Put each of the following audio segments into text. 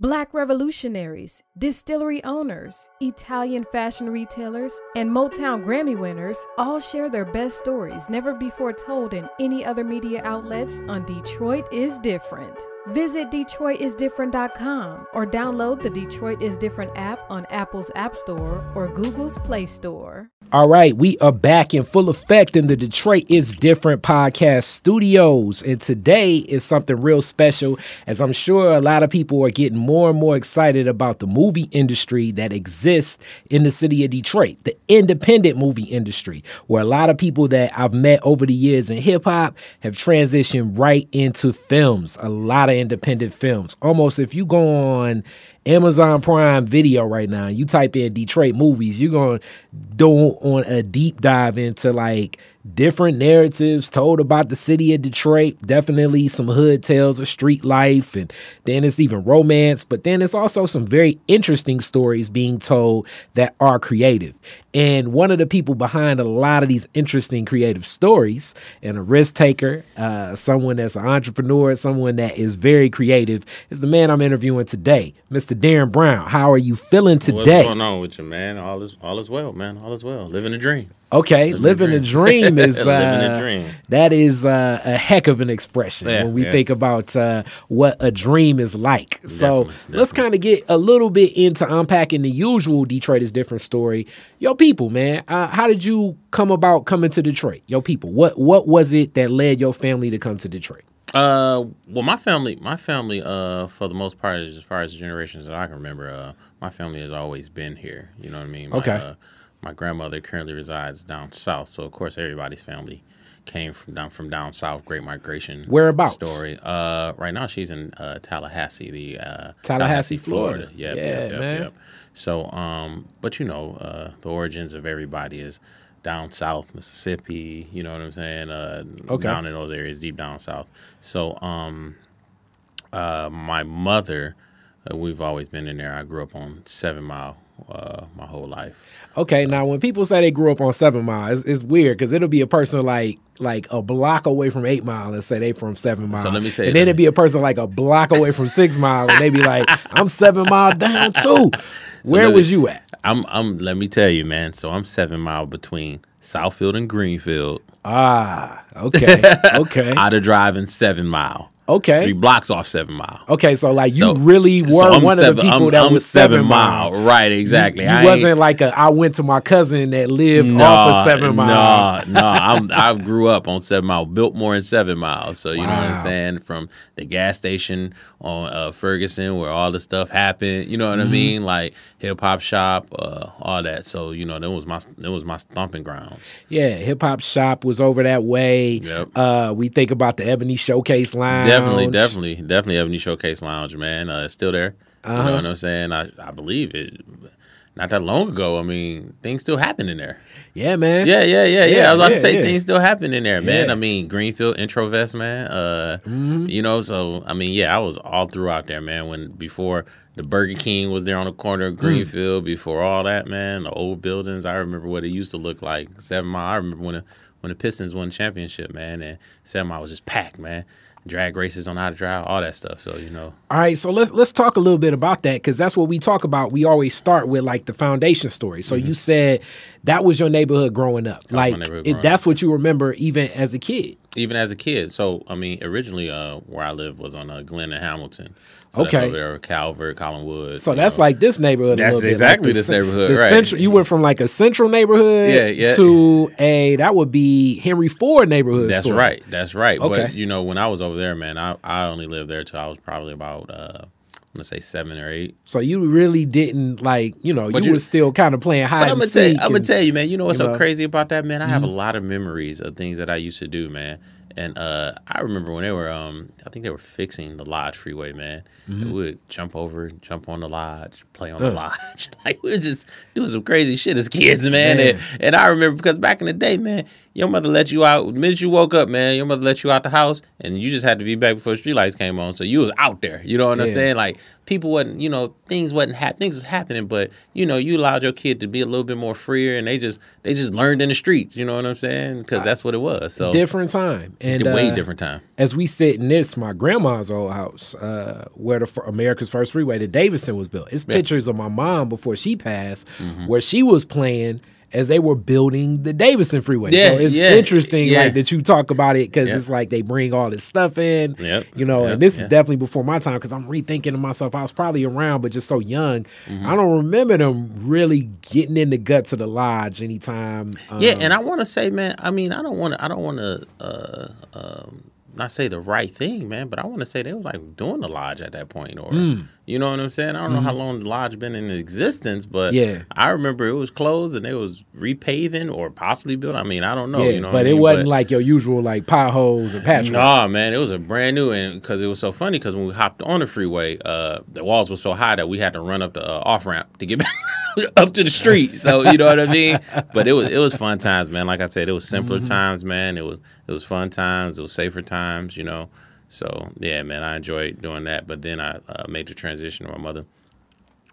Black revolutionaries, distillery owners, Italian fashion retailers, and Motown Grammy winners all share their best stories never before told in any other media outlets on Detroit is Different. Visit DetroitisDifferent.com or download the Detroit is Different app on Apple's App Store or Google's Play Store. All right, we are back in full effect in the Detroit is Different podcast studios. And today is something real special, as I'm sure a lot of people are getting more and more excited about the movie industry that exists in the city of Detroit, the independent movie industry, where a lot of people that I've met over the years in hip hop have transitioned right into films, a lot of independent films. Almost if you go on Amazon Prime Video right now, you type in Detroit movies, you're going to do on a deep dive into like different narratives told about the city of Detroit. Definitely some hood tales of street life, and then it's even romance, but then it's also some very interesting stories being told that are creative. And one of the people behind a lot of these interesting creative stories, and a risk taker, uh, someone that's an entrepreneur, someone that is very creative, is the man I'm interviewing today, Mr. Darren Brown. How are you feeling today? What's going on with you, man? All is all is well, man. All is well. Living a dream. Okay, living, living a dream, dream is uh, living a dream. That is uh, a heck of an expression yeah, when we yeah. think about uh, what a dream is like. Definitely, so definitely. let's kind of get a little bit into unpacking the usual Detroit is different story. Yo, people, man, uh, how did you come about coming to Detroit? Yo, people, what what was it that led your family to come to Detroit? Uh, well, my family, my family, uh, for the most part, as far as the generations that I can remember, uh, my family has always been here. You know what I mean? My, okay uh, my grandmother currently resides down south, so of course everybody's family came from down from down south. Great migration. Whereabouts? Story. Uh, right now she's in uh, Tallahassee, the uh, Tallahassee, Tallahassee, Florida. Florida. Yep, yeah, yep, man. Yep. So, um, but you know, uh, the origins of everybody is down south, Mississippi. You know what I'm saying? Uh, okay. Down in those areas, deep down south. So, um, uh, my mother, uh, we've always been in there. I grew up on Seven Mile uh, my whole life. Okay, so. now when people say they grew up on Seven Mile, it's, it's weird because it'll be a person like like a block away from Eight Mile and say they from Seven Mile. So let me say, and then it'd be a person like a block away from Six Mile and they'd be like, I'm Seven Mile down too. So Where was you at? I'm I'm. Let me tell you, man. So I'm Seven Mile between Southfield and Greenfield. Ah, okay, okay. Out of driving Seven Mile. Okay. Three blocks off Seven Mile. Okay, so like you so, really were so one seven, of the people I'm, that I'm was Seven Mile. mile. Right, exactly. You, you wasn't like a. I went to my cousin that lived no, off of Seven Mile. No, no. I'm, I grew up on Seven Mile, built more in Seven Mile. So you wow. know what I'm saying. From the gas station on uh, Ferguson, where all the stuff happened. You know what mm-hmm. I mean? Like hip hop shop, uh, all that. So you know that was my that was my stomping grounds. Yeah, hip hop shop was over that way. Yep. Uh, we think about the Ebony Showcase line. Definitely, definitely, definitely definitely Ebony Showcase Lounge, man. Uh, it's still there. Uh-huh. You know uh-huh. what I'm saying? I I believe it. Not that long ago. I mean, things still happen in there. Yeah, man. Yeah, yeah, yeah, yeah. yeah I was about yeah, to say yeah. things still happen in there, man. I mean, Greenfield Introvest, man. Uh, mm-hmm. you know, so I mean, yeah, I was all throughout there, man. When before the Burger King was there on the corner of mm. Greenfield. Mm. Before all that, man, the old buildings. I remember what it used to look like. Seven Mile. I remember when the, when the Pistons won the championship, man, and Seven Mile was just packed, man drag races on how to drive, all that stuff. So you know. All right, so let's let's talk a little bit about that because that's what we talk about. We always start with like the foundation story. So mm-hmm. you said that was your neighborhood growing up. That like growing it, that's up. what you remember even as a kid. Even as a kid. So I mean, originally uh, where I lived was on uh, Glenn and Hamilton. So okay. over there, Calvert, Collinwood. So that's know. like this neighborhood. That's exactly like this neighborhood. right. Central, you went from like a central neighborhood yeah, yeah. to a that would be Henry Ford neighborhood. That's sort. right. That's right. Okay. But you know, when I was over there, man, I, I only lived there till I was probably about uh, I'm gonna say seven or eight. So you really didn't like, you know, you, you were still kind of playing hide I'm gonna tell you, I'm gonna tell you, man. You know what's so know, crazy about that, man? I mm-hmm. have a mm-hmm. lot of memories of things that I used to do, man. And uh, I remember when they were, um, I think they were fixing the Lodge Freeway, man. Mm-hmm. We would jump over, jump on the Lodge, play on uh. the Lodge. like we were just doing some crazy shit as kids, man. man. And, and, I remember because back in the day, man, your mother let you out. The minute you woke up, man, your mother let you out the house, and you just had to be back before the streetlights came on. So you was out there. You know what yeah. I'm saying? Like people wasn't, you know, things wasn't hap- things was happening, but you know, you allowed your kid to be a little bit more freer, and they just they just learned in the streets. You know what I'm saying? Because that's what it was. So different time and way uh, different time. As we sit in this, my grandma's old house, uh, where the America's first freeway, the Davidson was built. It's yeah. pictures of my mom before she passed, mm-hmm. where she was playing as they were building the Davidson Freeway. Yeah, so it's yeah, interesting yeah. like that you talk about it because yep. it's like they bring all this stuff in. Yep. You know, yep. and this is definitely before my time because I'm rethinking to myself. I was probably around, but just so young. Mm-hmm. I don't remember them really getting in the guts of the lodge anytime. Um, yeah, and I want to say, man. I mean, I don't want to. I don't want to. Uh, um, not say the right thing, man, but I want to say they was like doing the lodge at that point, or mm. you know what I'm saying. I don't mm-hmm. know how mm-hmm. long the lodge been in existence, but yeah, I remember it was closed and it was repaving or possibly built. I mean, I don't know, yeah, you know, but it mean? wasn't but, like your usual like potholes and patchwork. Nah, man, it was a brand new, and because it was so funny because when we hopped on the freeway, uh, the walls were so high that we had to run up the uh, off ramp to get back. up to the street. So you know what I mean. But it was it was fun times, man. Like I said, it was simpler mm-hmm. times, man. It was it was fun times. It was safer times, you know. So yeah, man, I enjoyed doing that. But then I uh, made the transition to my mother.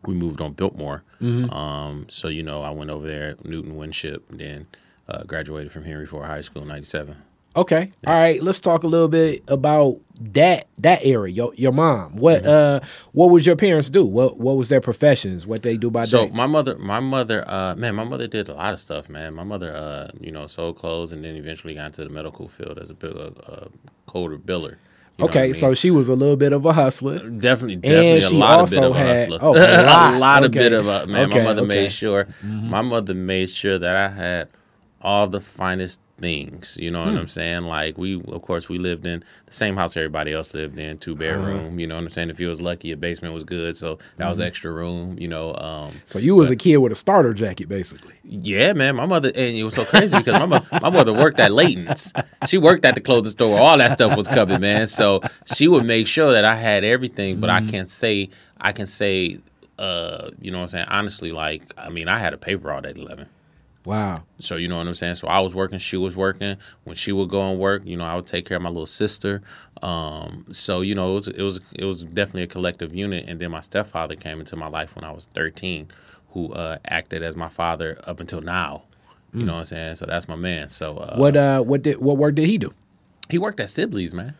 We moved on Biltmore. Mm-hmm. Um, so you know, I went over there, Newton Winship, then uh, graduated from Henry Ford High School in '97. Okay. Yeah. All right. Let's talk a little bit about that that area. Your your mom. What mm-hmm. uh what was your parents do? What what was their professions? What they do by so day? my mother my mother uh man my mother did a lot of stuff man. My mother uh you know sold clothes and then eventually got into the medical field as a, a, a coder biller. You okay, I mean? so she was a little bit of a hustler. Definitely, definitely a lot of bit of a hustler. Oh, a lot, a lot okay. of bit of a man. Okay, my mother okay. made sure. Mm-hmm. My mother made sure that I had all the finest things. You know what hmm. I'm saying? Like we, of course, we lived in the same house everybody else lived in, two bedroom. Uh-huh. You know what I'm saying? If you was lucky, a basement was good, so that mm-hmm. was extra room. You know. Um, so you was but, a kid with a starter jacket, basically. Yeah, man. My mother, and it was so crazy because my mother, my mother worked at Layton's. She worked at the clothing store. All that stuff was covered, man. So she would make sure that I had everything. But mm-hmm. I can say, I can say, uh, you know what I'm saying? Honestly, like, I mean, I had a paper route at 11. Wow. So you know what I'm saying. So I was working, she was working. When she would go and work, you know, I would take care of my little sister. Um, so you know, it was it was it was definitely a collective unit. And then my stepfather came into my life when I was 13, who uh, acted as my father up until now. You mm. know what I'm saying. So that's my man. So uh, what uh what did what work did he do? He worked at Sibley's, man.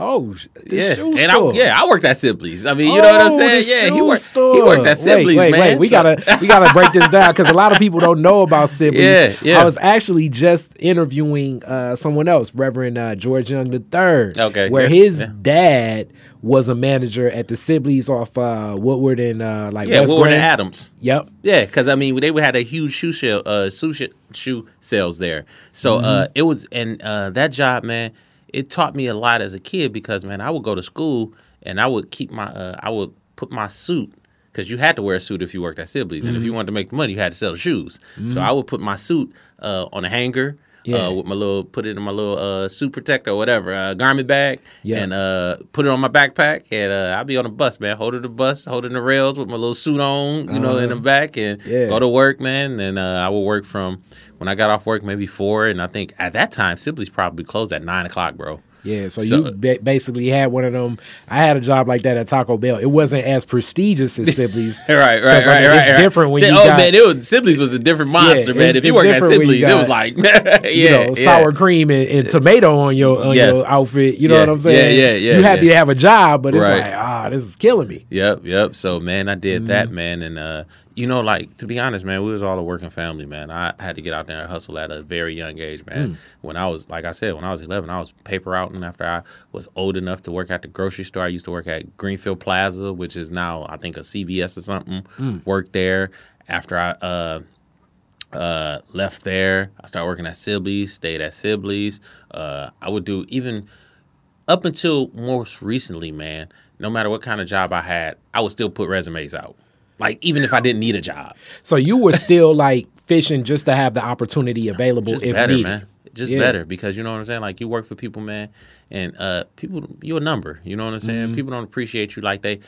Oh, yeah, and I yeah, I worked at Sibley's. I mean, you oh, know what I'm oh, saying? Yeah, he worked. Store. He worked at Sibley's, wait, wait, man. Wait, we so. gotta we gotta break this down because a lot of people don't know about Sibley's. Yeah, yeah. I was actually just interviewing uh, someone else, Reverend uh, George Young III. Okay, where yeah, his yeah. dad was a manager at the Sibley's off uh, Woodward and uh, like yeah, West Woodward and Adams. Yep. Yeah, because I mean they would had a huge shoe show, uh, shoe, shoe sales there. So mm-hmm. uh, it was and uh, that job, man it taught me a lot as a kid because man, I would go to school and I would keep my uh, I would put my suit because you had to wear a suit if you worked at Sibley's, mm-hmm. and if you mm-hmm. wanted to make money, you had to sell the shoes. Mm-hmm. So I would put my suit uh, on a hanger. Uh, yeah. Uh, with my little, put it in my little uh, suit protector or whatever, uh, garment bag, yeah. and uh, put it on my backpack. And uh, I'll be on the bus, man, holding the bus, holding the rails with my little suit on, you uh-huh. know, in the uh-huh. back, and yeah. go to work, man. And I would work from when I got off work, maybe four, and I think at that time Sibley's probably closed at nine o'clock, bro. Yeah, so, so you ba- basically had one of them. I had a job like that at Taco Bell. It wasn't as prestigious as Sibley's. right, right, right, I mean, right. It's different when See, you. Oh got, man, it was Sibley's was a different monster, yeah, man. If you worked at Sibley's, got, it was like yeah, you know, yeah. sour cream and, and, tomato on your on yes. your outfit. You know yeah, what I'm saying? Yeah, yeah, yeah. You happy to have a job, but it's right. like ah, this is killing me. Yep, yep. So man, I did mm-hmm. that, man, and uh, you know, like to be honest, man, we was all a working family, man. I had to get out there and hustle at a very young age, man. Mm. When I was, like I said, when I was 11, I was paper routing after I was old enough to work at the grocery store. I used to work at Greenfield Plaza, which is now I think a CVS or something. Mm. Worked there after I uh, uh, left there. I started working at Sibley's, stayed at Sibley's. Uh, I would do even up until most recently, man. No matter what kind of job I had, I would still put resumes out. Like even if I didn't need a job. So you were still like fishing just to have the opportunity available just if better, needed. Man. Just yeah. better because you know what I'm saying. Like you work for people, man, and uh, people you're a number. You know what I'm saying. Mm-hmm. People don't appreciate you like they.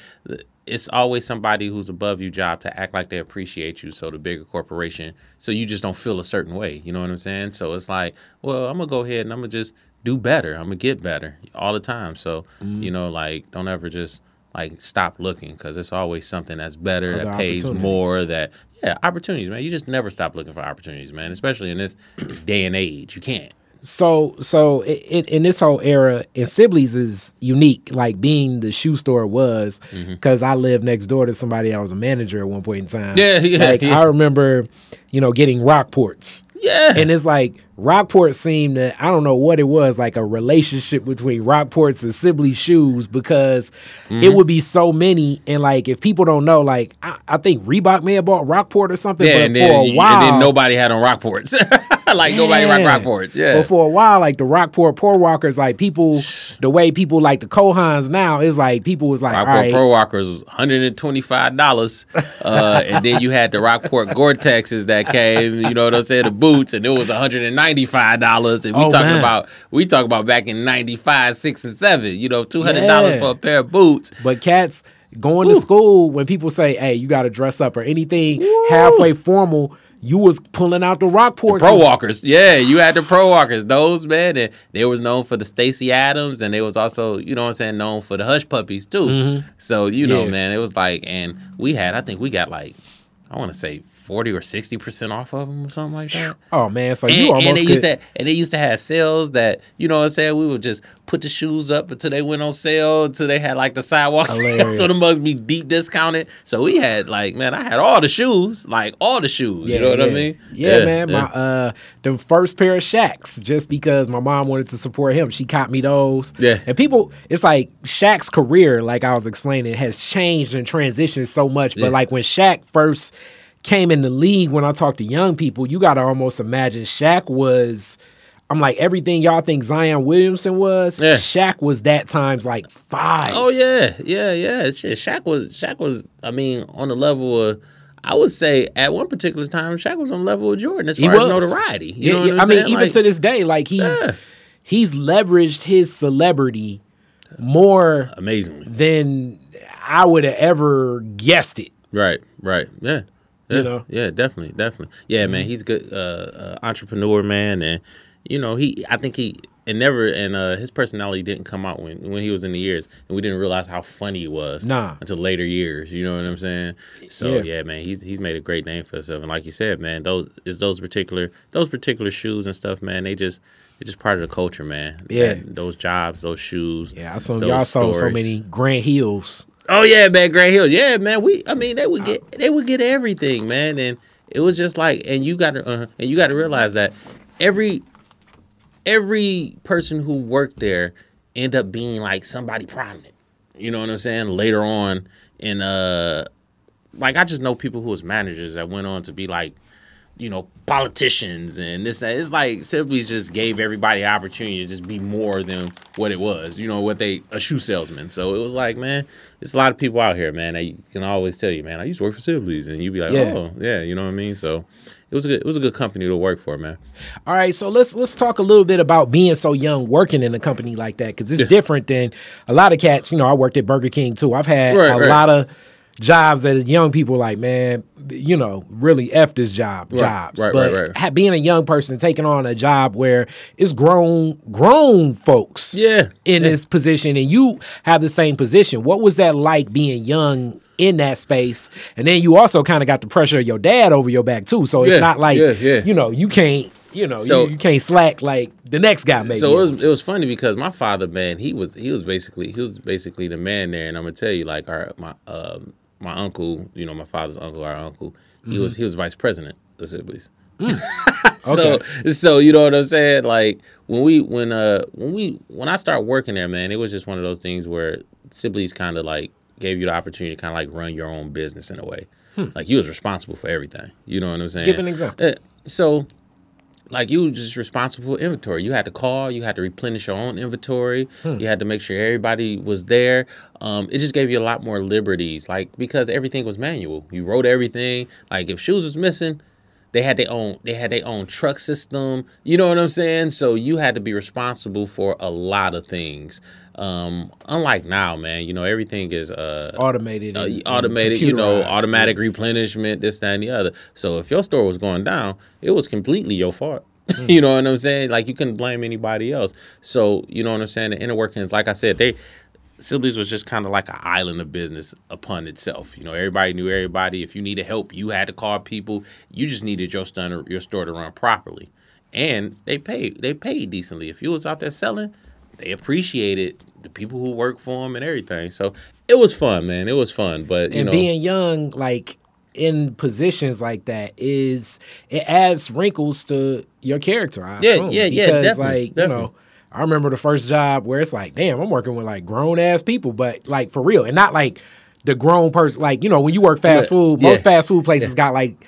it's always somebody who's above you job to act like they appreciate you so the bigger corporation so you just don't feel a certain way you know what i'm saying so it's like well i'm gonna go ahead and i'm gonna just do better i'm gonna get better all the time so mm-hmm. you know like don't ever just like stop looking because it's always something that's better Other that pays more that yeah opportunities man you just never stop looking for opportunities man especially in this day and age you can't so so it, it, in this whole era and sibley's is unique like being the shoe store was because mm-hmm. i lived next door to somebody I was a manager at one point in time yeah yeah like yeah. i remember you know getting rockports yeah. And it's like Rockport seemed to I don't know what it was, like a relationship between Rockports and Sibley shoes because mm-hmm. it would be so many. And like if people don't know, like I, I think Reebok may have bought Rockport or something, yeah, but and for then, a while and then nobody had on Rockports. like yeah. nobody rock Rockports. Yeah. But for a while, like the Rockport Pro Walkers, like people the way people like the Kohans now is like people was like Rockport right. Pro Walkers was $125. uh, and then you had the Rockport Gore-Texes that came, you know what I'm saying, the boots, and it was $195. And we oh, talking man. about we talk about back in 95, 6 and 7, you know, $200 yeah. for a pair of boots. But cats going to school when people say, "Hey, you got to dress up" or anything halfway formal, you was pulling out the Rockports. Pro walkers. Yeah, you had the pro walkers. Those man, and they was known for the Stacy Adams, and they was also, you know what I'm saying, known for the hush puppies too. Mm-hmm. So, you know, yeah. man, it was like and we had I think we got like I want to say forty or sixty percent off of them or something like that. Oh man, so and, you almost and they could... used to and they used to have sales that you know what I'm saying. We would just put the shoes up until they went on sale until they had like the sidewalk sale, so the must be deep discounted. So we had like man, I had all the shoes, like all the shoes. Yeah, you know what yeah. I mean? Yeah, yeah man. My uh, the first pair of Shaqs, just because my mom wanted to support him, she caught me those. Yeah, and people, it's like Shaq's career, like I was explaining, has changed and transitioned so much. But like when Shaq first came in the league, when I talk to young people, you got to almost imagine Shaq was. I'm like everything y'all think Zion Williamson was. Yeah. Shaq was that times like five. Oh yeah, yeah, yeah. Shit, Shaq was Shaq was. I mean, on the level of. I would say at one particular time, Shaq was on level with Jordan as far as notoriety. You yeah, yeah. I mean, even like, to this day, like he's yeah. he's leveraged his celebrity more amazingly than I would have ever guessed it. Right, right, yeah. Yeah, you know? yeah, definitely, definitely. Yeah, man, mm-hmm. he's a good uh, uh, entrepreneur, man, and you know, he. I think he and never and uh, his personality didn't come out when when he was in the years, and we didn't realize how funny he was. Nah. until later years. You know what I'm saying? So yeah. yeah, man, he's he's made a great name for himself, and like you said, man, those is those particular those particular shoes and stuff, man. They just it's just part of the culture, man. Yeah, that, those jobs, those shoes. Yeah, I saw y'all saw so many Grant Hills. Oh yeah, man, Grant Hill. Yeah, man. We, I mean, they would get, they would get everything, man, and it was just like, and you got to, uh, and you got to realize that every, every person who worked there end up being like somebody prominent. You know what I'm saying? Later on, in uh, like I just know people who was managers that went on to be like you know, politicians and this that. It's like simply just gave everybody an opportunity to just be more than what it was, you know, what they a shoe salesman. So it was like, man, it's a lot of people out here, man. They can always tell you, man, I used to work for Sibley's, and you'd be like, yeah. oh, yeah, you know what I mean. So it was a good, it was a good company to work for, man. All right, so let's let's talk a little bit about being so young, working in a company like that, because it's yeah. different than a lot of cats. You know, I worked at Burger King too. I've had right, a right. lot of jobs that young people like, man, you know, really f this job, right, jobs. Right, but right, right. being a young person taking on a job where it's grown, grown folks, yeah, in yeah. this position, and you have the same position. What was that like being young? In that space, and then you also kind of got the pressure of your dad over your back too. So it's yeah, not like yeah. you know you can't you know so, you, you, can't slack like the next guy. Maybe so it was it was funny because my father, man, he was he was basically he was basically the man there, and I'm gonna tell you like our my um my uncle, you know, my father's uncle, our uncle, he mm-hmm. was he was vice president of Sibley's. Mm. okay. so so you know what I'm saying? Like when we when uh when we when I started working there, man, it was just one of those things where Sibley's kind of like gave you the opportunity to kind of like run your own business in a way. Hmm. Like you was responsible for everything. You know what I'm saying? Give an example. Uh, so like you were just responsible for inventory. You had to call, you had to replenish your own inventory, hmm. you had to make sure everybody was there. Um, it just gave you a lot more liberties, like because everything was manual. You wrote everything. Like if shoes was missing, they had their own they had their own truck system. You know what I'm saying? So you had to be responsible for a lot of things. Um, unlike now, man, you know everything is uh, automated, uh, automated. You know, automatic replenishment, this, that, and the other. So if your store was going down, it was completely your fault. Mm. you know what I'm saying? Like you couldn't blame anybody else. So you know what I'm saying? The inner workings, like I said, they Sibley's was just kind of like an island of business upon itself. You know, everybody knew everybody. If you needed help, you had to call people. You just needed your store, your store to run properly, and they paid. They paid decently. If you was out there selling, they appreciated the people who work for them and everything. So it was fun, man. It was fun. But and know, being young, like in positions like that, is it adds wrinkles to your character. I yeah, assume, yeah, yeah. Because like definitely. you know I remember the first job where it's like, damn, I'm working with like grown ass people, but like for real, and not like the grown person. Like you know, when you work fast food, most yeah. fast food places yeah. got like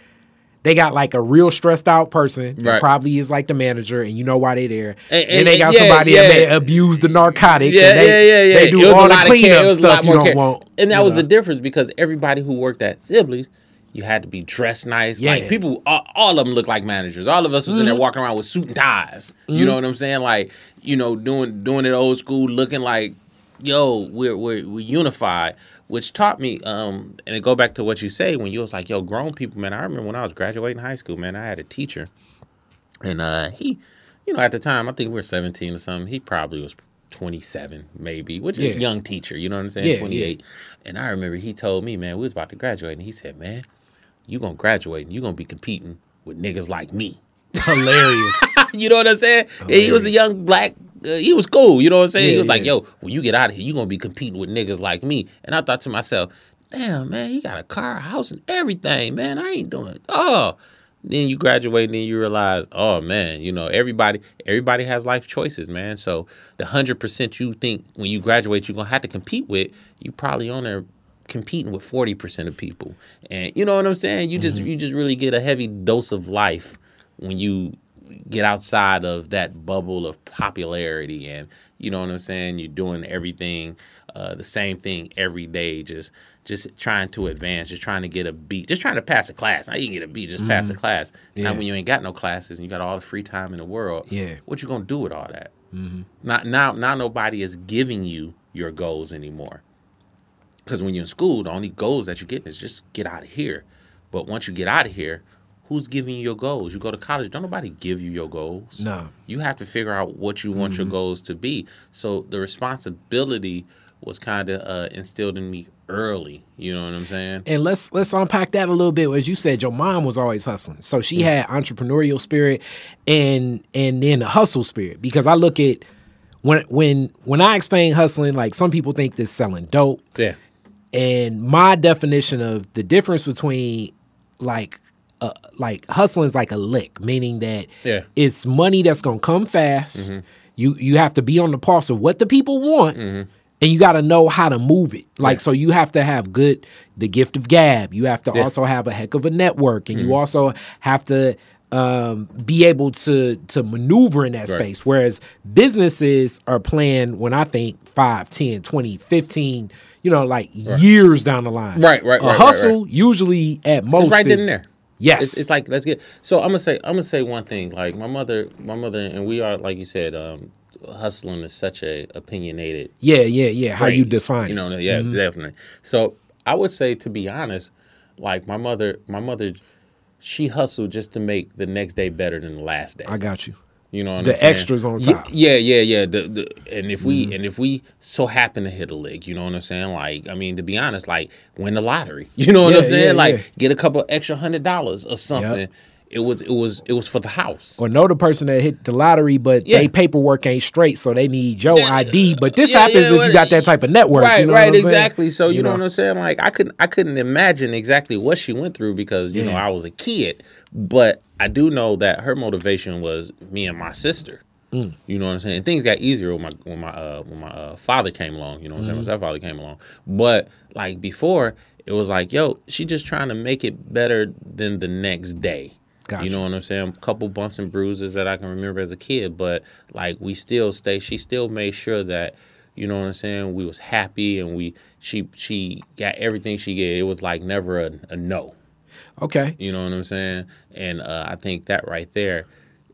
they got like a real stressed out person right. probably is like the manager, and you know why they there. And, and, and they got yeah, somebody yeah. that may abuse the narcotic. Yeah, they, yeah, yeah, yeah. They do all the cleanup stuff you don't care. want. And that was know. the difference because everybody who worked at Sibley's you had to be dressed nice. Yeah. Like people, all, all, of them look like managers. All of us was mm-hmm. in there mm-hmm. walking around with suit and ties. Mm-hmm. You know what I'm saying? Like you know, doing doing it old school, looking like, yo, we're we're, we're unified. Which taught me, um, and to go back to what you say when you was like, yo, grown people, man. I remember when I was graduating high school, man. I had a teacher, and uh, he, you know, at the time, I think we were 17 or something. He probably was 27 maybe which is a young teacher you know what i'm saying yeah, 28 yeah. and i remember he told me man we was about to graduate and he said man you gonna graduate and you gonna be competing with niggas like me. Hilarious. you know what I'm saying? He was a young black. Uh, he was cool. You know what I'm saying? Yeah, he was yeah. like, "Yo, when you get out of here, you're gonna be competing with niggas like me." And I thought to myself, "Damn, man, he got a car, a house, and everything, man. I ain't doing. It. Oh." Then you graduate, and then you realize, oh man, you know everybody. Everybody has life choices, man. So the hundred percent you think when you graduate you're gonna have to compete with, you probably on there competing with 40% of people. And you know what I'm saying? You just mm-hmm. you just really get a heavy dose of life when you get outside of that bubble of popularity and you know what I'm saying? You're doing everything uh, the same thing every day just just trying to advance, just trying to get a beat, just trying to pass a class. Now you can get a beat, just mm-hmm. pass a class. Yeah. Now when you ain't got no classes and you got all the free time in the world, yeah, what you gonna do with all that? Mm-hmm. Not now, now nobody is giving you your goals anymore. Because when you're in school, the only goals that you get is just get out of here. But once you get out of here, who's giving you your goals? You go to college, don't nobody give you your goals. No. You have to figure out what you want mm-hmm. your goals to be. So the responsibility was kind of uh, instilled in me early. You know what I'm saying? And let's let's unpack that a little bit. As you said, your mom was always hustling, so she had entrepreneurial spirit and and then the hustle spirit. Because I look at when when when I explain hustling, like some people think this selling dope. Yeah. And my definition of the difference between like uh, like hustling is like a lick, meaning that yeah. it's money that's gonna come fast. Mm-hmm. You you have to be on the pulse of what the people want. Mm-hmm. And you got to know how to move it. Like, yeah. so you have to have good, the gift of gab. You have to yeah. also have a heck of a network. And mm-hmm. you also have to um, be able to to maneuver in that right. space. Whereas businesses are playing when I think 5, 10, 20, 15 you know, like right. years down the line. Right, right, a right. hustle right, usually at most it's right is, then and there. Yes, it's, it's, like let's get. So I'm gonna say I'm gonna say one thing. Like my mother, my mother, and we are like you said. Um, hustling is such a opinionated. Yeah, yeah, yeah. Phrase, How you define you know, it? yeah, mm-hmm. definitely. So I would say, to be honest, like my mother, my mother, she hustled just to make the next day better than the last day. I got you. You know the extras on top. Yeah, yeah, yeah. The, the and if we mm. and if we so happen to hit a lick, you know what I'm saying? Like, I mean, to be honest, like win the lottery. You know what yeah, I'm saying? Yeah, like yeah. get a couple extra hundred dollars or something. Yep. It was it was it was for the house. Or know the person that hit the lottery, but yeah. they paperwork ain't straight, so they need your ID. But this happens if you got that type of network. Right, you know right, exactly. So you, you know, know, what I'm saying? Like I couldn't I couldn't imagine exactly what she went through because you know I was a kid, but I do know that her motivation was me and my sister. Mm. You know what I'm saying? And things got easier when my when my uh, when my uh, father came along. You know what I'm saying? My mm-hmm. stepfather came along. But like before, it was like, yo, she just trying to make it better than the next day. Gotcha. You know what I'm saying? A couple bumps and bruises that I can remember as a kid, but like we still stay. She still made sure that you know what I'm saying. We was happy and we she she got everything she get. It was like never a, a no. Okay. You know what I'm saying? And uh, I think that right there,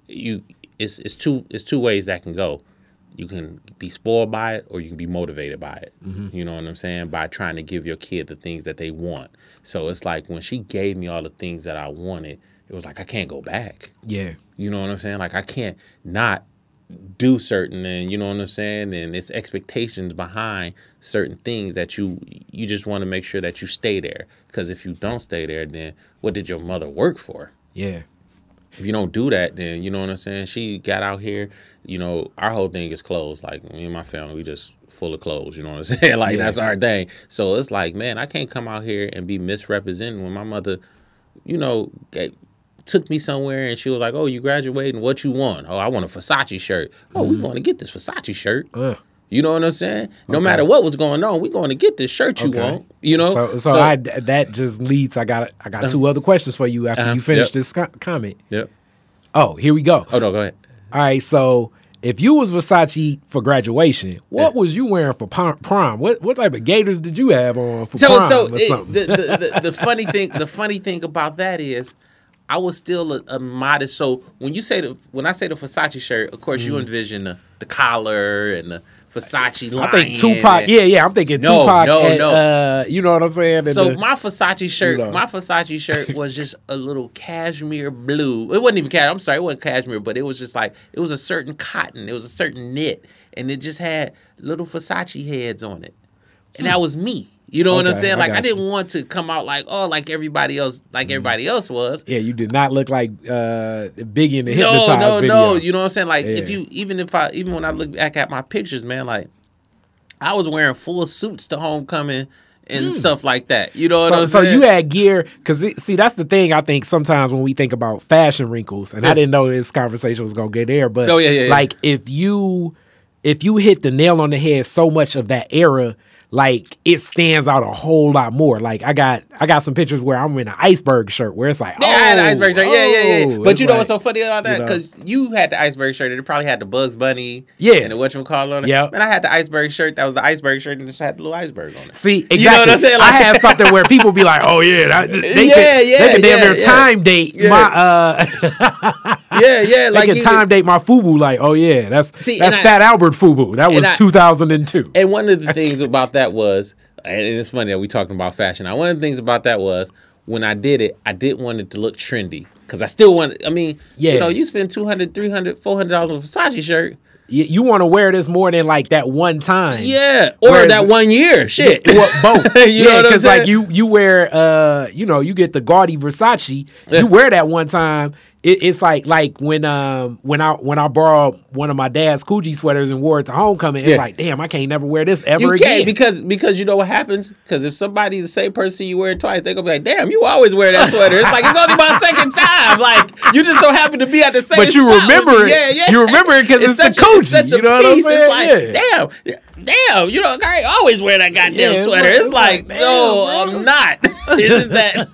you it's it's two it's two ways that can go. you can be spoiled by it or you can be motivated by it. Mm-hmm. You know what I'm saying? By trying to give your kid the things that they want. So it's like when she gave me all the things that I wanted, it was like I can't go back. Yeah. You know what I'm saying? Like I can't not do certain and you know what I'm saying? And it's expectations behind certain things that you you just want to make sure that you stay there. Because if you don't stay there then what did your mother work for? Yeah. If you don't do that then you know what I'm saying? She got out here you know our whole thing is clothes like me and my family we just full of clothes you know what I'm saying? Like yeah. that's our thing. So it's like man I can't come out here and be misrepresented when my mother you know took me somewhere and she was like, "Oh, you graduating? What you want? Oh, I want a Versace shirt. Oh, mm-hmm. we going to get this Versace shirt." You know what I'm saying? No okay. matter what was going on, we going to get this shirt you okay. want. You know. So, so, so, I that just leads. I got I got uh-huh. two other questions for you after uh-huh. you finish yep. this co- comment. Yep. Oh, here we go. Oh no, go ahead. All right, so if you was Versace for graduation, what was you wearing for prom? What what type of gaiters did you have on for so, prom? So it, the, the, the, the funny thing the funny thing about that is I was still a, a, modest. So when you say the when I say the Versace shirt, of course mm. you envision the, the collar and the Versace. I think Tupac. And, yeah, yeah. I'm thinking no, Tupac. No, and, no. Uh, you know what I'm saying? And so the, my Versace shirt, you know. my Versace shirt was just a little cashmere blue. It wasn't even cashmere. I'm sorry, it wasn't cashmere, but it was just like it was a certain cotton. It was a certain knit, and it just had little Versace heads on it, and hmm. that was me. You know okay, what I'm saying? Like I, I didn't you. want to come out like oh like everybody else like mm. everybody else was. Yeah, you did not look like uh Biggie in the no, hypnotized no, video. No, you know what I'm saying? Like yeah. if you even if I even when I look back at my pictures, man, like I was wearing full suits to homecoming and mm. stuff like that. You know what so, I'm saying? So you had gear because see that's the thing I think sometimes when we think about fashion wrinkles, and yeah. I didn't know this conversation was gonna get there, but oh, yeah, yeah, like if you if you hit the nail on the head so much of that era like it stands out a whole lot more. Like I got I got some pictures where I'm in an iceberg shirt where it's like yeah, oh, I had an iceberg shirt. Yeah, yeah, yeah. Oh, but you know like, what's so funny about that? Because you, know, you, had the iceberg shirt and it probably had the Bugs Bunny, yeah, and the what you call on it. Yeah, and I had the iceberg shirt that was the iceberg shirt and just had the little iceberg on it. See, exactly. You know what I'm saying? Like, I have something where people be like, oh yeah, that, they yeah, could, yeah, they can damn near yeah. time date my uh. yeah, yeah, like they can time date my FUBU. Like, oh yeah, that's See, that's Fat I, Albert FUBU. That was 2002. And one of the things about that was and it's funny that we talking about fashion. Now, one of the things about that was when I did it, I didn't want it to look trendy because I still want. I mean, yeah. you know, you spend 200 300 400 dollars on a Versace shirt. You, you want to wear this more than like that one time, yeah, or Whereas, that one year, shit. Yeah, well, both, you yeah, because like you you wear, uh, you know, you get the gaudy Versace, you wear that one time, it, it's like like when um when I when I borrowed one of my dad's Coogi sweaters and wore it to homecoming. It's yeah. like, damn, I can't never wear this ever you again. because because you know what happens? Because if somebody the same person you wear it twice, they're gonna be like, damn, you always wear that sweater. It's like it's only my second time. Like you just don't happen to be at the same. But you remember it. Yeah, yeah. You remember it because it's, it's, the Coogi. You know what I'm saying? It's like, yeah. damn damn, you know, I always wear that goddamn yeah, sweater. It's like, like no, I'm not. it's just that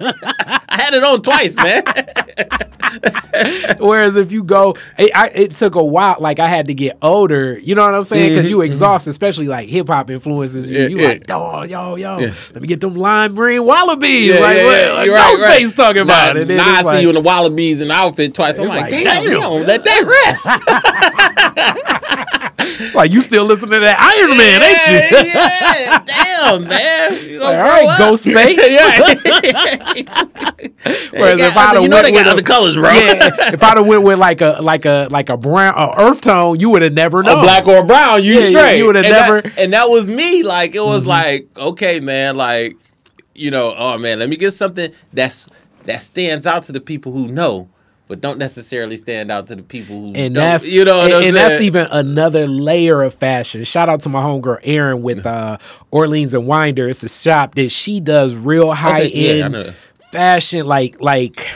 I had it on twice, man. Whereas if you go, it, I, it, took a while. Like I had to get older. You know what I'm saying? Because mm-hmm, you exhaust, mm-hmm. especially like hip hop influences. You, yeah, you yeah. like, oh, yo, yo, yeah. let me get them lime green Wallabees. Yeah, like, yeah, what? Like, right, right. talking about it. Now I see like, you in the Wallabees and outfit twice. I'm like, damn, damn, let that rest. like you still listen to that Iron Man, ain't you? yeah, damn, man. Like, all right, Ghostface. yeah. Whereas if I'd you know they got other colors, bro. Yeah, if I'd have went with like a like a like a brown a earth tone, you would have never known. A black or brown, you yeah, straight. You would have never. That, and that was me. Like it was mm-hmm. like, okay, man, like you know, oh man, let me get something that's that stands out to the people who know but don't necessarily stand out to the people who and that's you know and, and that's even another layer of fashion. Shout out to my homegirl Erin with uh, Orleans and Winder. It's a shop that she does real high okay, end yeah, fashion, like like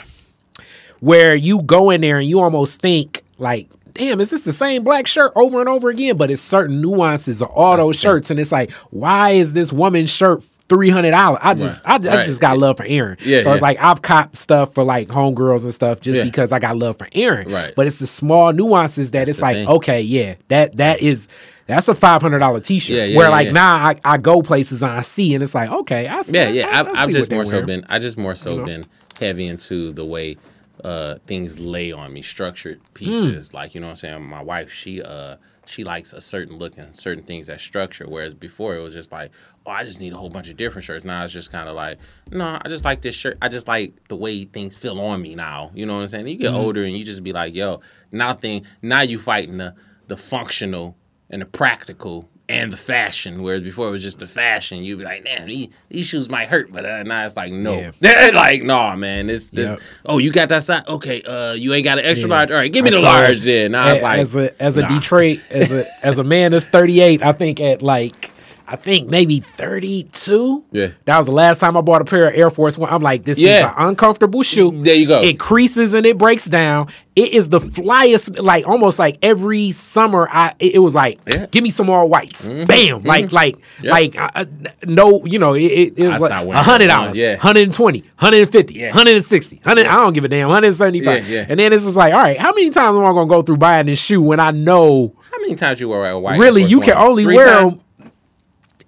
where you go in there and you almost think like damn, is this the same black shirt over and over again? But it's certain nuances of all That's those shirts, and it's like, why is this woman's shirt three hundred dollars. I just right. I, I right. just got love for Erin. Yeah, so yeah. it's like I've copped stuff for like homegirls and stuff just yeah. because I got love for Erin. Right. But it's the small nuances that That's it's like, thing. okay, yeah, that that is that's a five hundred dollar t shirt. Yeah, yeah, Where like now I, I go places and I see and it's like, okay, I see. Yeah, yeah. I, have just more so been I just more so you know? been heavy into the way uh things lay on me, structured pieces. Mm. Like, you know what I'm saying? My wife, she uh she likes a certain look and certain things that structure. Whereas before it was just like, oh, I just need a whole bunch of different shirts. Now it's just kind of like, no, I just like this shirt. I just like the way things feel on me now. You know what I'm saying? You get mm-hmm. older and you just be like, yo, now thing, now you fighting the the functional and the practical and the fashion. Whereas before it was just the fashion. You'd be like, damn, these, these shoes might hurt, but uh, now it's like, no, yeah. like, no, nah, man, this, this. Yep. Oh, you got that size? Okay, uh, you ain't got an extra yeah. large. All right, give me I the large then. Now it's like, as a as a nah. Detroit, as a as a man that's thirty eight, I think at like I think maybe 32. Yeah. That was the last time I bought a pair of Air Force One. I'm like, this yeah. is an uncomfortable shoe. There you go. It creases and it breaks down. It is the flyest, like almost like every summer. I it, was like, yeah. give me some more whites. Mm-hmm. Bam, mm-hmm. like like like uh, no, you know, it, it, it was like hundred dollars, yeah, 120, 150, yeah. 160, 100. I don't give a damn, 175. Yeah, yeah. And then it's just like, all right, how many times am I gonna go through buying this shoe when I know? How many times you wear a white? Really, you can only Three wear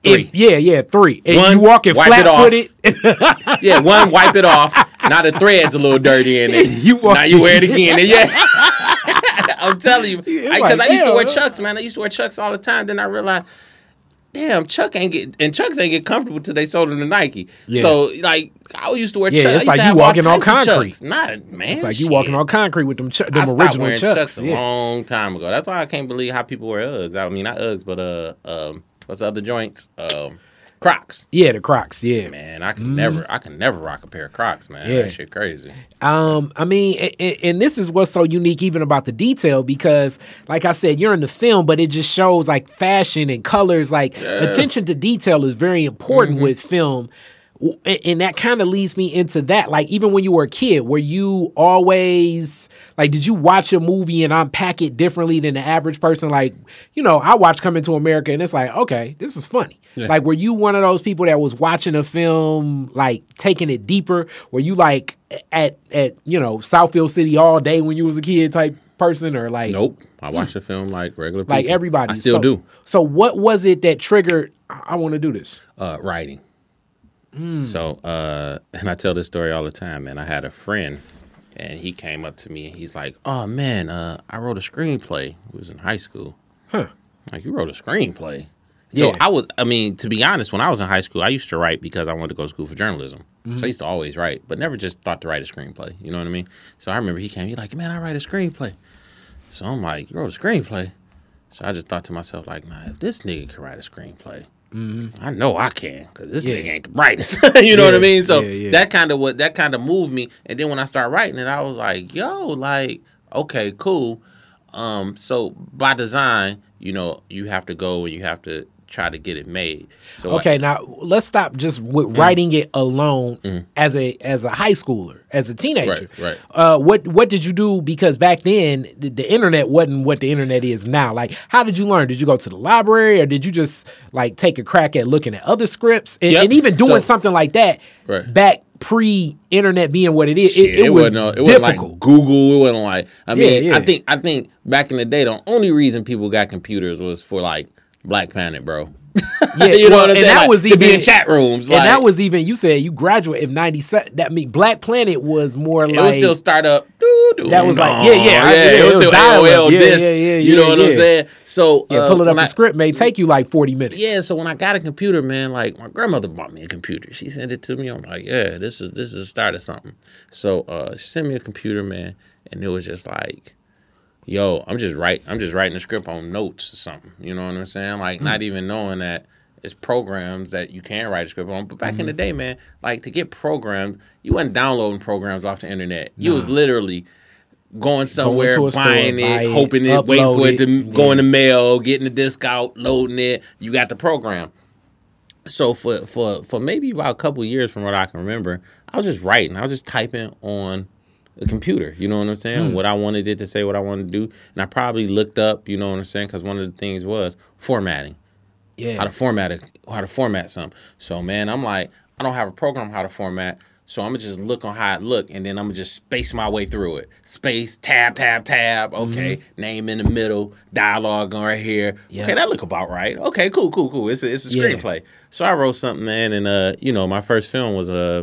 if, yeah, yeah, three. And one, you walking flat footed. yeah, one, wipe it off. Now the thread's a little dirty in it. you walk, now you wear it again. Yeah. I'm telling you. Because I, like, I, used to wear Chucks, man. I used to wear Chucks all the time. Then I realized, damn, Chuck ain't get and Chucks ain't get comfortable till they sold them to Nike. Yeah. So like I used to wear yeah, Chucks. It's like you walking on concrete. Not man. It's like shit. you walking on concrete with them, ch- them I original wearing Chucks. Chucks a yeah. long time ago. That's why I can't believe how people wear Uggs. I mean not Uggs, but uh um What's the other joints? Um, Crocs. Yeah, the Crocs. Yeah, man, I can mm. never, I can never rock a pair of Crocs, man. Yeah, that shit crazy. Um, I mean, and, and, this is what's so unique, even about the detail, because, like I said, you're in the film, but it just shows like fashion and colors. Like yeah. attention to detail is very important mm-hmm. with film and that kind of leads me into that like even when you were a kid were you always like did you watch a movie and unpack it differently than the average person? Like you know i watched coming to america and it's like okay this is funny. Yeah. like were you one of those people that was watching a film like taking it deeper? Were you like at at you know southfield city all day when you was a kid type person or like nope. I watched hmm. the film like regular people. like everybody. I still so, do. so what was it that triggered i want to do this uh writing Mm. So, uh, and I tell this story all the time, man. I had a friend, and he came up to me and he's like, "Oh man, uh, I wrote a screenplay. It was in high school. Huh? Like you wrote a screenplay? So yeah. I was, I mean, to be honest, when I was in high school, I used to write because I wanted to go to school for journalism. Mm-hmm. So I used to always write, but never just thought to write a screenplay. You know what I mean? So I remember he came, he like, man, I write a screenplay. So I'm like, you wrote a screenplay? So I just thought to myself, like, nah, if this nigga can write a screenplay, Mm-hmm. I know I can because this yeah. nigga ain't the brightest. you know yeah, what I mean? So yeah, that kind of what that kind of moved me. And then when I started writing it, I was like, yo, like, okay, cool. Um, so by design, you know, you have to go and you have to try to get it made. So okay, I, now let's stop just with mm, writing it alone mm, as a as a high schooler, as a teenager. Right, right. Uh, what what did you do? Because back then the, the, internet wasn't what the internet is now. Like, how did you learn? Did you go to the library, or did you just like take a crack at looking at other scripts and, yep. and even doing so, something like that right. back? pre-internet being what it is, Shit, it, it, it, was wasn't, it difficult. wasn't like Google. It wasn't like I mean, yeah, yeah. I think I think back in the day, the only reason people got computers was for like Black Planet, bro. Yeah, you know well, what I'm and saying? that like, was even in chat rooms, and that was even you said you graduate in '97. That mean Black Planet was more it like was still startup. That was like yeah, yeah, yeah. yeah it, was, was still AOL. Yeah, yeah, yeah, yeah, You know what I'm saying? So yeah, uh, pulling up I, a script may take you like 40 minutes. Yeah. So when I got a computer, man, like my grandmother bought me a computer. She sent it to me. I'm like, yeah, this is this is the start of something. So uh, she sent me a computer, man, and it was just like yo, I'm just write I'm just writing a script on notes or something. You know what I'm saying? Like mm. not even knowing that it's programs that you can write a script on. But back mm-hmm. in the mm-hmm. day, man, like to get programs, you wasn't downloading programs off the internet. You was literally going somewhere, going buying store, it, buy hoping it, waiting for it to go in the mail, getting the disc out, loading it. You got the program. So for for for maybe about a couple years, from what I can remember, I was just writing. I was just typing on a computer. You know what I'm saying? Mm. What I wanted it to say, what I wanted to do, and I probably looked up. You know what I'm saying? Because one of the things was formatting. Yeah. How to format it, how to format something. So man, I'm like, I don't have a program how to format. So I'm gonna just look on how it look, and then I'm gonna just space my way through it. Space, tab, tab, tab. Okay, mm-hmm. name in the middle, dialogue on right here. Yep. Okay, that look about right. Okay, cool, cool, cool. It's a, it's a screenplay. Yeah. So I wrote something, man, and uh, you know, my first film was uh,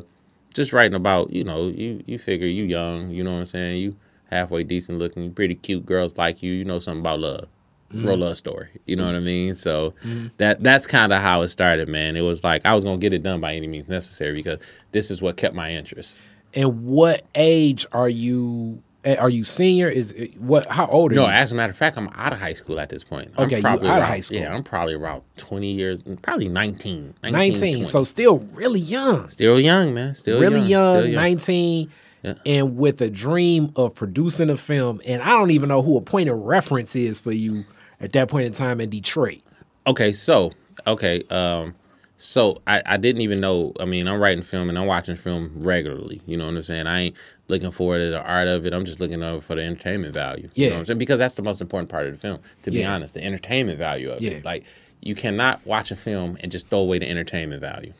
just writing about, you know, you you figure you young, you know what I'm saying? You halfway decent looking, pretty cute girls like you, you know something about love. mm-hmm. roll love story. You know what I mean? So mm-hmm. that that's kind of how it started, man. It was like I was gonna get it done by any means necessary because this is what kept my interest. And what age are you? Eh, are you senior? Is what? How old are no, you? No, as a matter of fact, I'm out of high school at this point. Okay, probably out of high school. Yeah, I'm probably about 20 years, probably 19. 19, 19 so still really young. Still young, man. Still really young. young, still young. 19 yeah. and with a dream of producing a film. And I don't even know who a point of reference is for you at that point in time in Detroit. Okay, so okay, um, so I, I didn't even know. I mean, I'm writing film and I'm watching film regularly. You know what I'm saying? I ain't looking for the art of it. I'm just looking over for the entertainment value. Yeah. You know what I'm saying? Because that's the most important part of the film. To be yeah. honest, the entertainment value of yeah. it. Like you cannot watch a film and just throw away the entertainment value.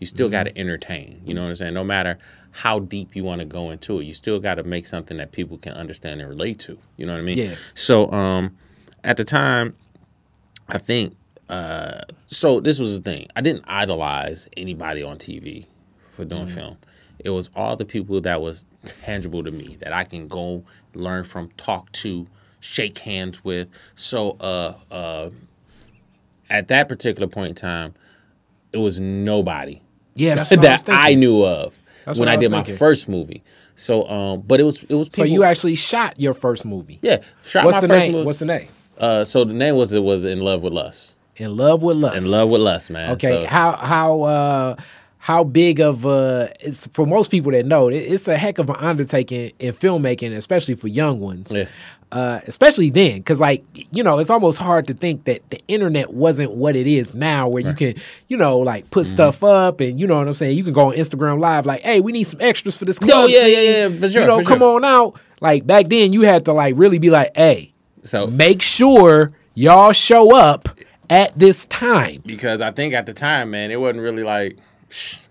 You still mm-hmm. got to entertain. You know what I'm saying? No matter how deep you want to go into it, you still got to make something that people can understand and relate to. You know what I mean? Yeah. So um, at the time, I think uh, so. This was the thing. I didn't idolize anybody on TV for doing mm-hmm. film. It was all the people that was tangible to me that I can go learn from, talk to, shake hands with. So uh, uh, at that particular point in time, it was nobody. Yeah, that I, I, knew of that's when I, I did thinking. my first movie. So, um, but it was it was. People, so you actually shot your first movie? Yeah, shot What's my the first name? movie. What's the name? Uh, so the name was it was in love with lust. In love with lust. In love with lust, man. Okay, so, how how uh how big of a it's for most people that know it, it's a heck of an undertaking in filmmaking, especially for young ones. Yeah. Uh, especially then, because like you know, it's almost hard to think that the internet wasn't what it is now, where right. you can, you know, like put mm-hmm. stuff up, and you know what I'm saying. You can go on Instagram Live, like, hey, we need some extras for this. Club oh yeah, yeah, yeah, for sure. You know, come sure. on out. Like back then, you had to like really be like, hey, so make sure y'all show up at this time. Because I think at the time, man, it wasn't really like,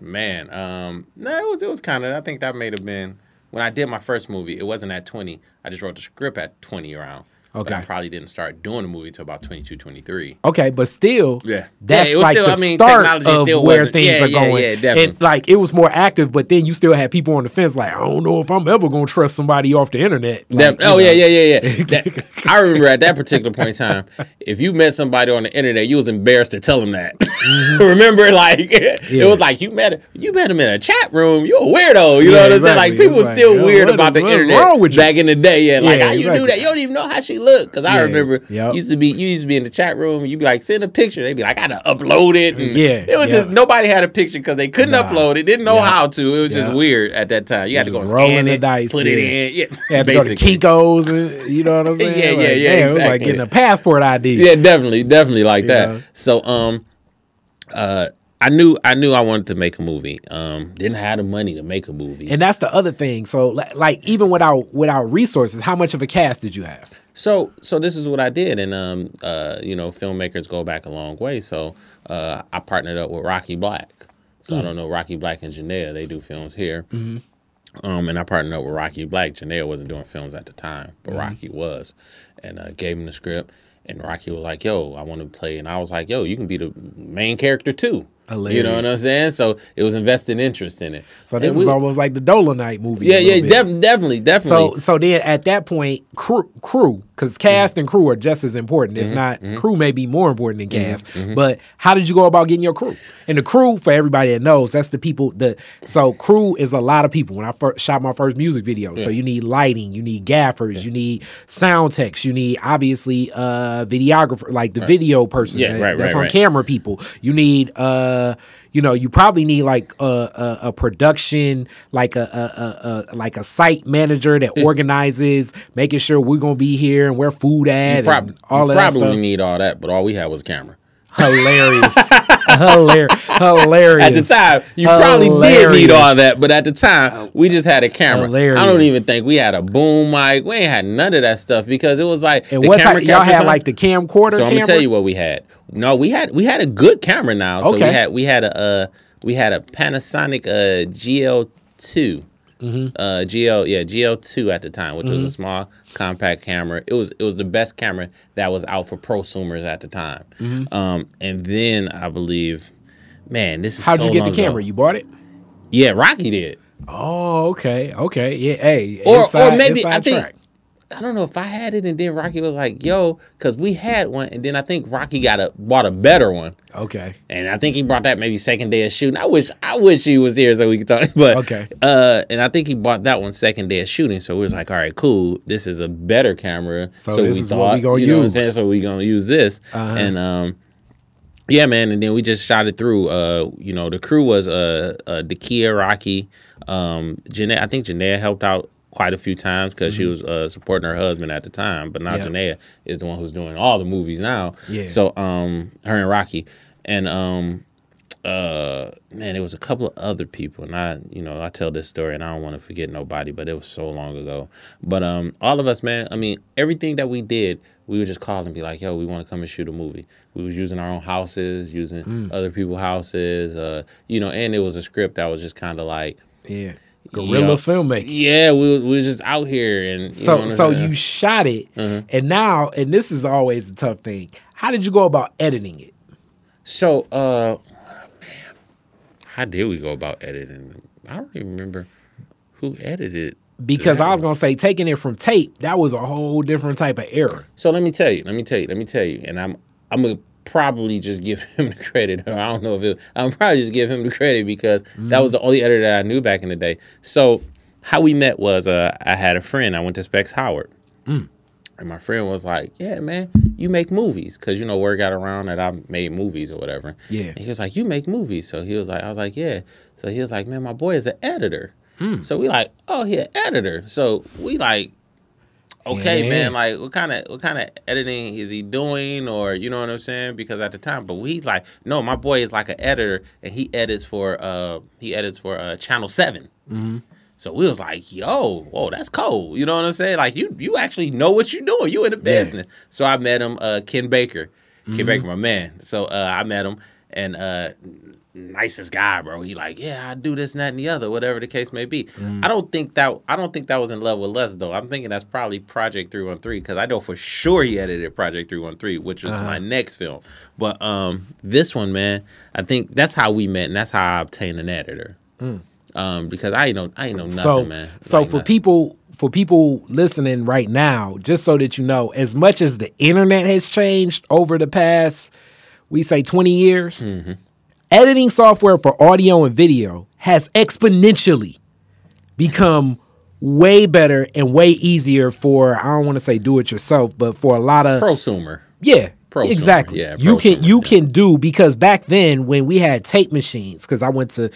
man, um, no, it was it was kind of. I think that may have been when I did my first movie. It wasn't at twenty. I just wrote the script at twenty around. Okay. I probably didn't start doing the movie until about 22, 23. Okay, but still, yeah, that's yeah, like still, the I mean, start of where things yeah, are going. Yeah, definitely. And like it was more active, but then you still had people on the fence, like I don't know if I'm ever going to trust somebody off the internet. Like, that, oh yeah, yeah, yeah, yeah, that, I remember at that particular point in time, if you met somebody on the internet, you was embarrassed to tell them that. Mm-hmm. remember, like it was like you met you met him in a chat room. You're a weirdo. You know what I'm exactly. saying? Like people were still like, weird about the internet back in the day. Yeah, like how you do that? You don't even know how she looked because I remember remember yep. used to be you used to be in the chat room. You'd be like, send a picture. They'd be like, I gotta upload it. And yeah, it was yep. just nobody had a picture because they couldn't nah. upload it. Didn't know yep. how to. It was just weird at that time. You had to go scan it, dice, put yeah. it in. Yeah, to go to Kinko's. And, you know what I'm saying? yeah, yeah, like, yeah. Damn, exactly. It was like getting a passport ID. Yeah, definitely, definitely like you that. Know? So, um, uh. I knew I knew I wanted to make a movie. Um, didn't have the money to make a movie, and that's the other thing. So, like, even without without resources, how much of a cast did you have? So so this is what I did, and um uh you know filmmakers go back a long way. So uh I partnered up with Rocky Black. So mm. I don't know Rocky Black and Janelle. They do films here. Mm-hmm. Um, and I partnered up with Rocky Black. Janelle wasn't doing films at the time, but mm-hmm. Rocky was, and uh, gave him the script. And Rocky was like, "Yo, I want to play," and I was like, "Yo, you can be the main character too." Hilarious. You know what I'm saying? So it was invested interest in it. So this and is we, almost like the Dolomite movie. Yeah, yeah, def- definitely, definitely. So so then at that point, crew, crew, because cast mm-hmm. and crew are just as important. If mm-hmm, not, mm-hmm. crew may be more important than mm-hmm, cast. Mm-hmm. But how did you go about getting your crew? And the crew, for everybody that knows, that's the people. The so crew is a lot of people. When I first shot my first music video, yeah. so you need lighting, you need gaffers, yeah. you need sound techs, you need obviously uh videographer, like the right. video person yeah, that, right, that's right, on camera people. You need uh you know, you probably need like a, a, a production, like a, a, like a site manager that organizes, making sure we're gonna be here and where food at, you prob- and all of that Probably need all that, but all we had was camera. Hilarious, hilarious, hilarious. At the time, you hilarious. probably did need all that, but at the time, we just had a camera. Hilarious. I don't even think we had a boom mic. We ain't had none of that stuff because it was like and what type, y'all had like the camcorder. So camera? I'm gonna tell you what we had. No, we had we had a good camera now. So okay. we had we had a uh, we had a Panasonic uh, GL2. Mm-hmm. Uh, GL yeah GL2 at the time, which mm-hmm. was a small compact camera. It was it was the best camera that was out for prosumers at the time. Mm-hmm. Um, and then I believe, man, this is how'd so you get the camera? ago. You bought it? Yeah, Rocky did. Oh, okay, okay, yeah. Hey, or inside, or maybe I think track. I don't know if I had it, and then Rocky was like, "Yo," because we had one, and then I think Rocky got a bought a better one. Okay. And I think he brought that maybe second day of shooting. I wish I wish he was here so we could talk. But Okay. Uh, and I think he bought that one second day of shooting. So we was like, all right, cool. This is a better camera. So this we is what we gonna you know what I'm use. saying? So we gonna use this. Uh-huh. And um, yeah, man. And then we just shot it through. Uh, you know, the crew was uh, uh Dakia Rocky, um, Janae. I think Janae helped out quite a few times because she was uh, supporting her husband at the time. But now Mm-hmm. Yeah. Janae is the one who's doing all the movies now. Yeah. So um, her and Rocky, and um, uh, man, there was a couple of other people, and I, you know, I tell this story, and I don't want to forget nobody, but it was so long ago. But um, all of us, man, I mean, everything that we did, we would just call and be like, "Yo, we want to come and shoot a movie." We was using our own houses, using Mm. other people's houses, uh, you know, and it was a script that was just kind of like, Yeah. Guerrilla Yo. filmmaking. yeah, we, we was just out here, and you know So so you shot it, Mhm. and now and this is always a tough thing. How did you go about editing it? So, uh, man, how did we go about editing? I don't even remember who edited. It. Because I was gonna say taking it from tape, that was a whole different type of error. So let me tell you, let me tell you, let me tell you, and I'm I'm gonna probably just give him the credit. Or I don't know if it, I'm probably just give him the credit because that was the only editor that I knew back in the day. So how we met was uh, I had a friend. I went to Specs Howard. And my friend was like, "Yeah, man, you make movies, cause you know word got around that I made movies or whatever." Yeah. And he was like, "You make movies?" So he was like, "I was like, yeah." So he was like, "Man, my boy is an editor." So we like, "Oh, he an editor." So we like, "Okay, Yeah. man, like what kind of what kind of editing is he doing, or you know what I'm saying?" Because at the time, but he's like, "No, my boy is like an editor, and he edits for uh he edits for uh Channel 7 So we was like, yo, whoa, that's cold. You know what I'm saying? Like you you actually know what you're doing. You in the Yeah. business. So I met him, uh, Ken Baker. Ken Baker, my man. So uh, I met him and uh nicest guy, bro. He like, yeah, I do this and that and the other, whatever the case may be. I don't think that I don't think that was in love with Les though. I'm thinking that's probably Project 313 because I know for sure he edited Project 313, which was my next film. But um this one, man, I think that's how we met and that's how I obtained an editor. Um, because I ain't know I ain't know nothing, so man. so Like for nothing. people for people listening right now, just so that you know, as much as the internet has changed over the past, we say 20 years, Mm-hmm. Editing software for audio and video has exponentially become way better and way easier for I don't want to say do it yourself, but for a lot of prosumer. yeah, Prosumer, exactly. yeah, you can you yeah. can do because back then when we had tape machines, because I went to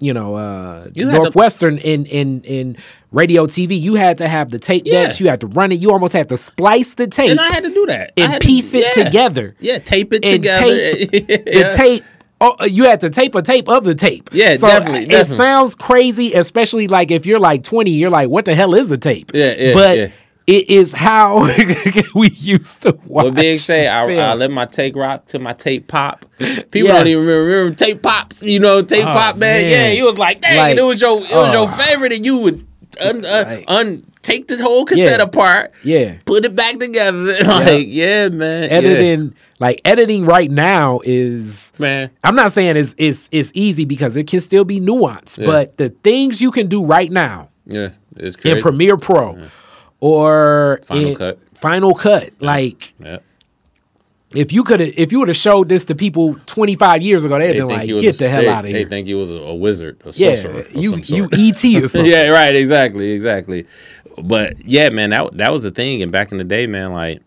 you know uh You had to- Northwestern in in in radio TV, you had to have the tape Yeah. decks. You had to run it. You almost had to splice the tape And I had to do that. And had to- piece it yeah. together. Yeah, tape it And together. tape yeah. The tape. Oh, you had to tape a tape of the tape. Yeah, so definitely, It sounds crazy, especially like if you're like 20, you're like, what the hell is a tape? Yeah, yeah, But yeah. it is how we used to watch. What Big say? I. I let my tape rock to my tape pop. People Yes. don't even remember, tape pops. You know, tape Oh, pop, man. man. Yeah, you was like, dang, Like, it was your it was your oh. favorite, and you would un, uh, Like- un take the whole cassette Yeah. apart, Yeah. put it back together. like, yeah, man, yeah. editing like editing right now is man. I'm not saying it's it's it's easy because it can still be nuanced, but the things you can do right now Yeah, it's crazy. in Premiere Pro or Final in Cut. Final Cut, like yeah. if you could have if you would have showed this to people 25 years ago, they'd They been like, "Get a- the hell they- out of here." They think you was a, a wizard, a Yeah, sorcerer, you you. ET or something. yeah, right. Exactly, exactly. But yeah, man, that that was the thing. And back in the day, man, like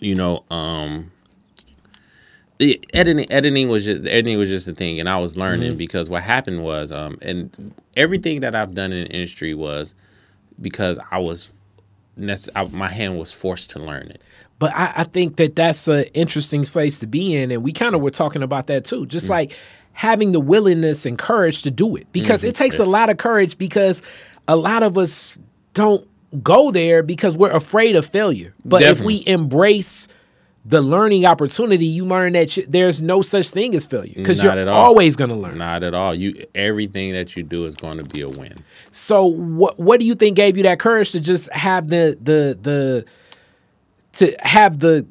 you know, um, the editing editing was just editing was just a thing, and I was learning Mm-hmm. because what happened was, um, and everything that I've done in the industry was because I was. nece- I, my hand was forced to learn it. But I, I think that that's an interesting place to be in, and we kind of were talking about that too. Just like having the willingness and courage to do it, because Mm-hmm. it takes a lot of courage. Because a lot of us don't go there because we're afraid of failure. But Definitely. if we embrace the learning opportunity, you learn that you, there's no such thing as failure because you're always going to learn. Not at all. You everything that you do is going to be a win. So what what do you think gave you that courage to just have the the the to have the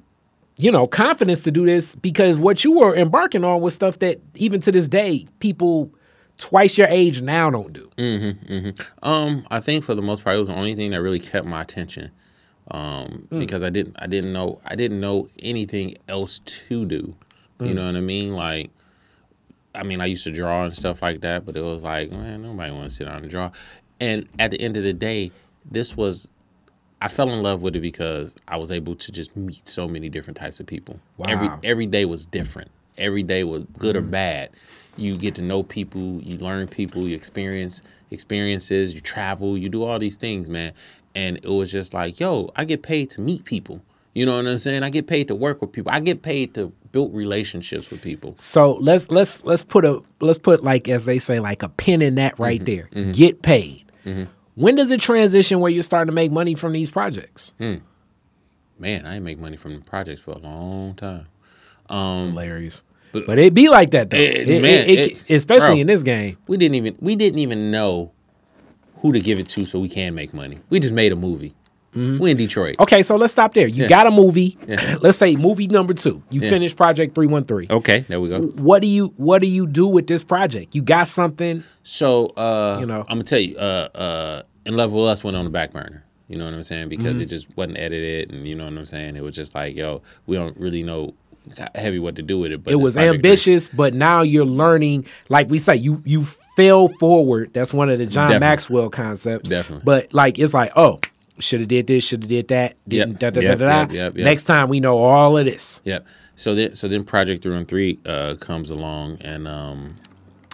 you know confidence to do this because what you were embarking on was stuff that even to this day people twice your age now don't do. Mm-hmm, mm-hmm. Um, I think for the most part, it was the only thing that really kept my attention. Um, mm. because I didn't, I didn't know, I didn't know anything else to do. Mm. You know what I mean? Like, I mean, I used to draw and stuff like that, but it was like, man, nobody want to sit down and draw. And at the end of the day, this was I fell in love with it because I was able to just meet so many different types of people. Wow. Every every day was different. Every day was good mm. or bad. You get to know people, you learn people, you experience experiences, you travel, you do all these things, man. And it was just like, yo, I get paid to meet people. You know what I'm saying? I get paid to work with people. I get paid to build relationships with people. So let's let's let's put a let's put like as they say like a pin in that right mm-hmm. there. Mm-hmm. Get paid. Mm-hmm. When does it transition where you're starting to make money from these projects? Hmm. Man, I ain't make money from the projects for a long time. Um, Hilarious. But, but it be like that though. It, it, man, it, especially bro, in this game. We didn't even we didn't even know who to give it to so we can make money. We just made a movie. Mm-hmm. We in Detroit. Okay, so let's stop there. You yeah. got a movie. Yeah. Let's say movie number two. You yeah. finished Project Three One Three. Okay, there we go. What do you What do you do with this project? You got something? So, uh, you know, I'm gonna tell you. Uh, uh, and Love with Us went on the back burner. You know what I'm saying? Because mm-hmm. it just wasn't edited, and you know what I'm saying. It was just like, yo, we don't really know heavy what to do with it. But it was ambitious, but now you're learning. Like we say, you you fell forward. That's one of the John Definitely. Maxwell concepts. Definitely. But like it's like, oh, should have did this, should have did that. Didn't yep. da, da, yep, da, da, yep. Next time we know all of this. Yep. So then, so then Project Three and Three uh, comes along, and um,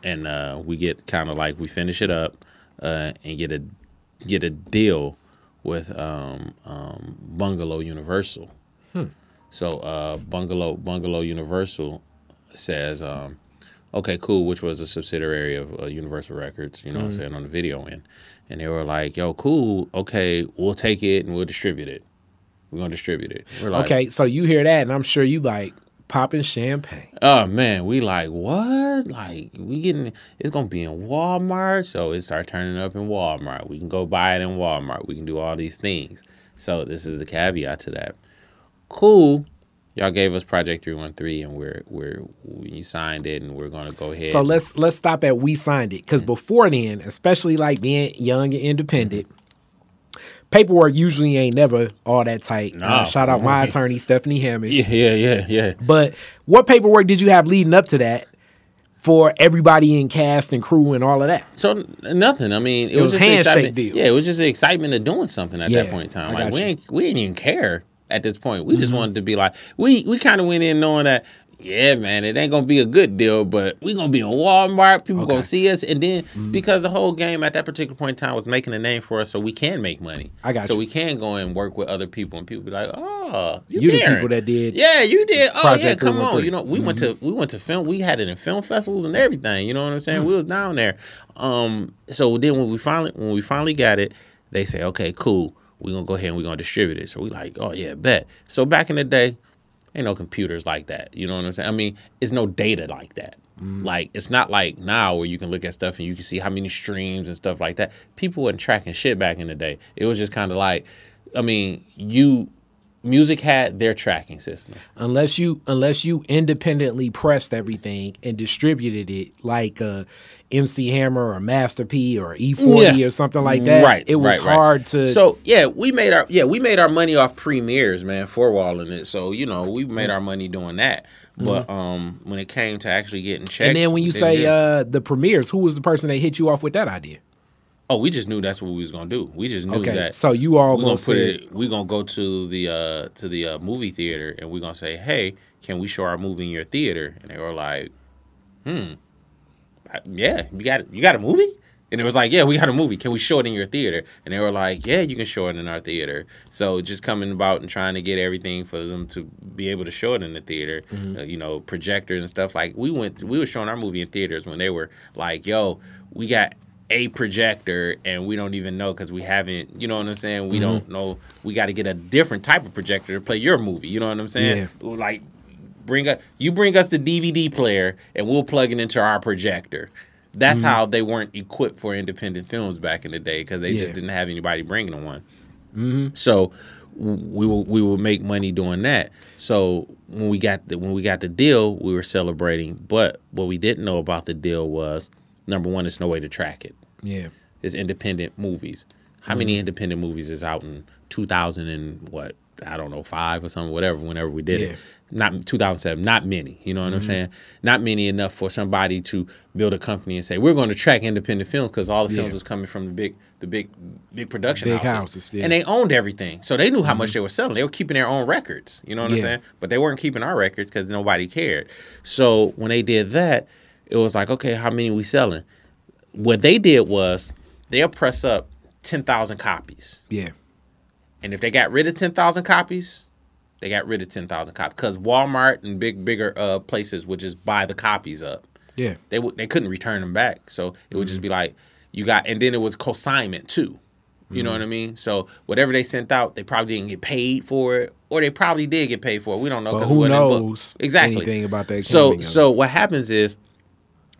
and uh, we get kind of like we finish it up uh, and get a get a deal with um, um, Bungalo Universal. So uh, Bungalo Bungalo Universal says, um, okay, cool, which was a subsidiary of uh, Universal Records. You know, mm-hmm. what I'm hmm. saying on the video end and they were like, "Yo, cool. Okay, we'll take it and we'll distribute it. We're gonna distribute it." Like, okay, so you hear that, and I'm sure you like popping champagne. Oh man, we like what? Like we getting it's gonna be in Walmart, so it start turning up in Walmart. We can go buy it in Walmart. We can do all these things. So this is the caveat to that. Cool y'all gave us Project Three One Three, and we're we're we signed it, and we're gonna go ahead. So let's let's stop at we signed it because mm-hmm. before then, especially like being young and independent. Paperwork usually ain't never all that tight. No. Uh, shout out my attorney, Stephanie Hamish. Yeah, yeah, yeah, yeah. But what paperwork did you have leading up to that for everybody in cast and crew and all of that? So nothing. I mean, it, it was, was, just handshake deals. Yeah, it was just the excitement of doing something at yeah, that point in time. Like we ain't we didn't even care at this point. We mm-hmm. just wanted to be like we we kind of went in knowing that yeah, man, it ain't gonna be a good deal, but we gonna be in Walmart. People okay. gonna see us, and then mm-hmm. because the whole game at that particular point in time was making a name for us, so we can make money. I got so you. we can go and work with other people, and people be like, "Oh, you, you the people that did, yeah, you did. Oh, yeah, come on. You know, we mm-hmm. went to we went to film. We had it in film festivals and everything. You know what I'm saying? Mm-hmm. We was down there. Um, so then when we finally when we finally got it, they say, "Okay, cool." We're gonna go ahead and we're gonna distribute it. So we like, oh yeah, bet. So back in the day, ain't no computers like that. You know what I'm saying? I mean, it's no data like that. Mm. Like it's not like now where you can look at stuff and you can see how many streams and stuff like that. People weren't tracking shit back in the day. It was just kind of like, I mean, you music had their tracking system. Unless you unless you independently pressed everything and distributed it like uh, MC Hammer or Master P or E40 yeah. or something like that. Right. It was right, hard right. to So yeah, we made our yeah, we made our money off premieres, man, four walling it. So, you know, we made our money doing that. But mm-hmm. um when it came to actually getting checks And then when you say uh the premieres, who was the person that hit you off with that idea? Oh, we just knew that's what we was gonna do. We just knew okay, that. So you all we gonna, gonna put it. We gonna go to the uh, to the uh, movie theater and we are gonna say, "Hey, can we show our movie in your theater?" And they were like, "Hmm, yeah, you got you got a movie." And it was like, "Yeah, we got a movie. Can we show it in your theater?" And they were like, "Yeah, you can show it in our theater." So just coming about and trying to get everything for them to be able to show it in the theater, mm-hmm. uh, you know, projectors and stuff. Like we went, we were showing our movie in theaters when they were like, "Yo, we got." a projector and we don't even know because we haven't you know what i'm saying we mm-hmm. don't know we got to get a different type of projector to play your movie you know what i'm saying yeah. like bring us you bring us the dvd player and we'll plug it into our projector that's mm-hmm. how they weren't equipped for independent films back in the day because they yeah. just didn't have anybody bringing them one mm-hmm. so we will we will make money doing that so when we got the when we got the deal we were celebrating but what we didn't know about the deal was number one, there's no way to track it. Yeah. It's independent movies. How many Mm-hmm. independent movies is out in 2000 and what? I don't know, five or something, whatever, whenever we did Yeah. It. Not 2007, not many. You know what I'm saying? Not many enough for somebody to build a company and say, we're going to track independent films because all the films Yeah. was coming from the big, the big, big production Big houses. houses, yeah. Mm-hmm. And they owned everything. So they knew how much they were selling. They were keeping their own records. You know what I'm saying? But they weren't keeping our records because nobody cared. So when they did that, it was like, okay, how many we selling? What they did was they'll press up 10,000 copies. Yeah. And if they got rid of 10,000 copies, they got rid of 10,000 copies. Because Walmart and big, bigger uh, places would just buy the copies up. Yeah. They, would, they couldn't return them back. So it would just be like, you got, and then it was consignment too. You know what I mean? So whatever they sent out, they probably didn't get paid for it, or they probably did get paid for it. We don't know. But who it wasn't in book. knows exactly anything about that So so what happens is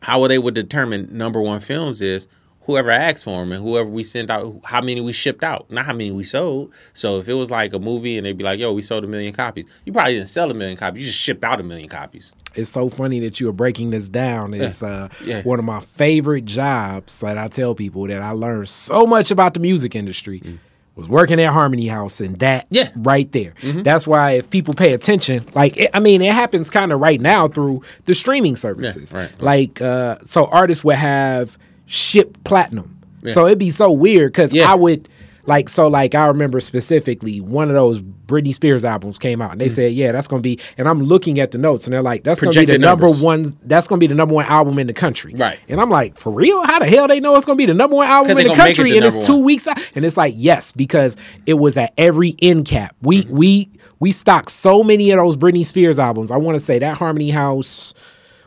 how they would determine number one films is whoever asked for them and whoever we sent out, how many we shipped out, not how many we sold. So if it was like a movie and they'd be like, "Yo, we sold a million copies," you probably didn't sell a million copies. You just shipped out a million copies. It's so funny that you are breaking this down. It's uh, Yeah. one of my favorite jobs that I tell people that I learned so much about the music industry was working at Harmony House and that Mm. Yeah. Mm-hmm. right there. That's why if people pay attention, like it, I mean, it happens kind of right now through the streaming services. right, right. Like uh, so, artists would have shipped platinum. So it'd be so weird because Yeah. I would like so like I remember specifically one of those Britney Spears albums came out and they said yeah that's gonna be and I'm looking at the notes and they're like that's gonna be the Mm. Projected number one that's gonna be the number one album in the country Right. and I'm like for real how the hell they know it's gonna be the number one album in the country the and it's number two one. weeks out and it's like yes because it was at every end cap we Mm-hmm. we we stocked so many of those Britney Spears albums I want to say that Harmony House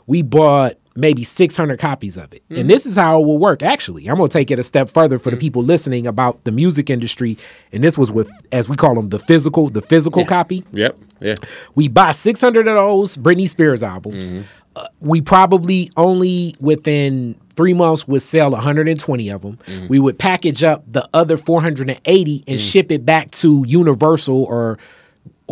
we bought maybe 600 copies of it. Mm-hmm. And this is how it will work, actually. I'm going to take it a step further for the Mm-hmm. people listening about the music industry. And this was with, as we call them, the physical, the physical copy. Yep. Yeah. We buy 600 of those Britney Spears albums. Mm-hmm. Uh, we probably only within three months would sell 120 of them. Mm-hmm. We would package up the other 480 and ship it back to Universal or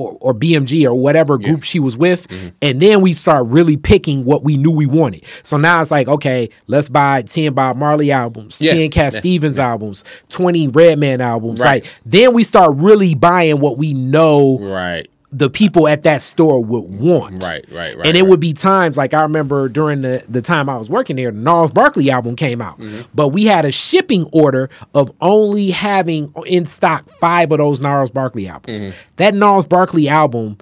or, or BMG or whatever group she was with, Mm-hmm. and then we start really picking what we knew we wanted. So now it's like, okay, let's buy ten Bob Marley albums, Yeah. ten Cat Yeah. Stevens albums, twenty Redman albums. Right. Like then we start really buying what we know Right. The people at that store would want. Right. Right. Right. and it right. would be times like I remember during the, the time I was working there, the Gnarls Barkley album came out. Mm-hmm. But we had a shipping order of only having in stock five of those Gnarls Barkley albums. Mm-hmm. That Gnarls Barkley album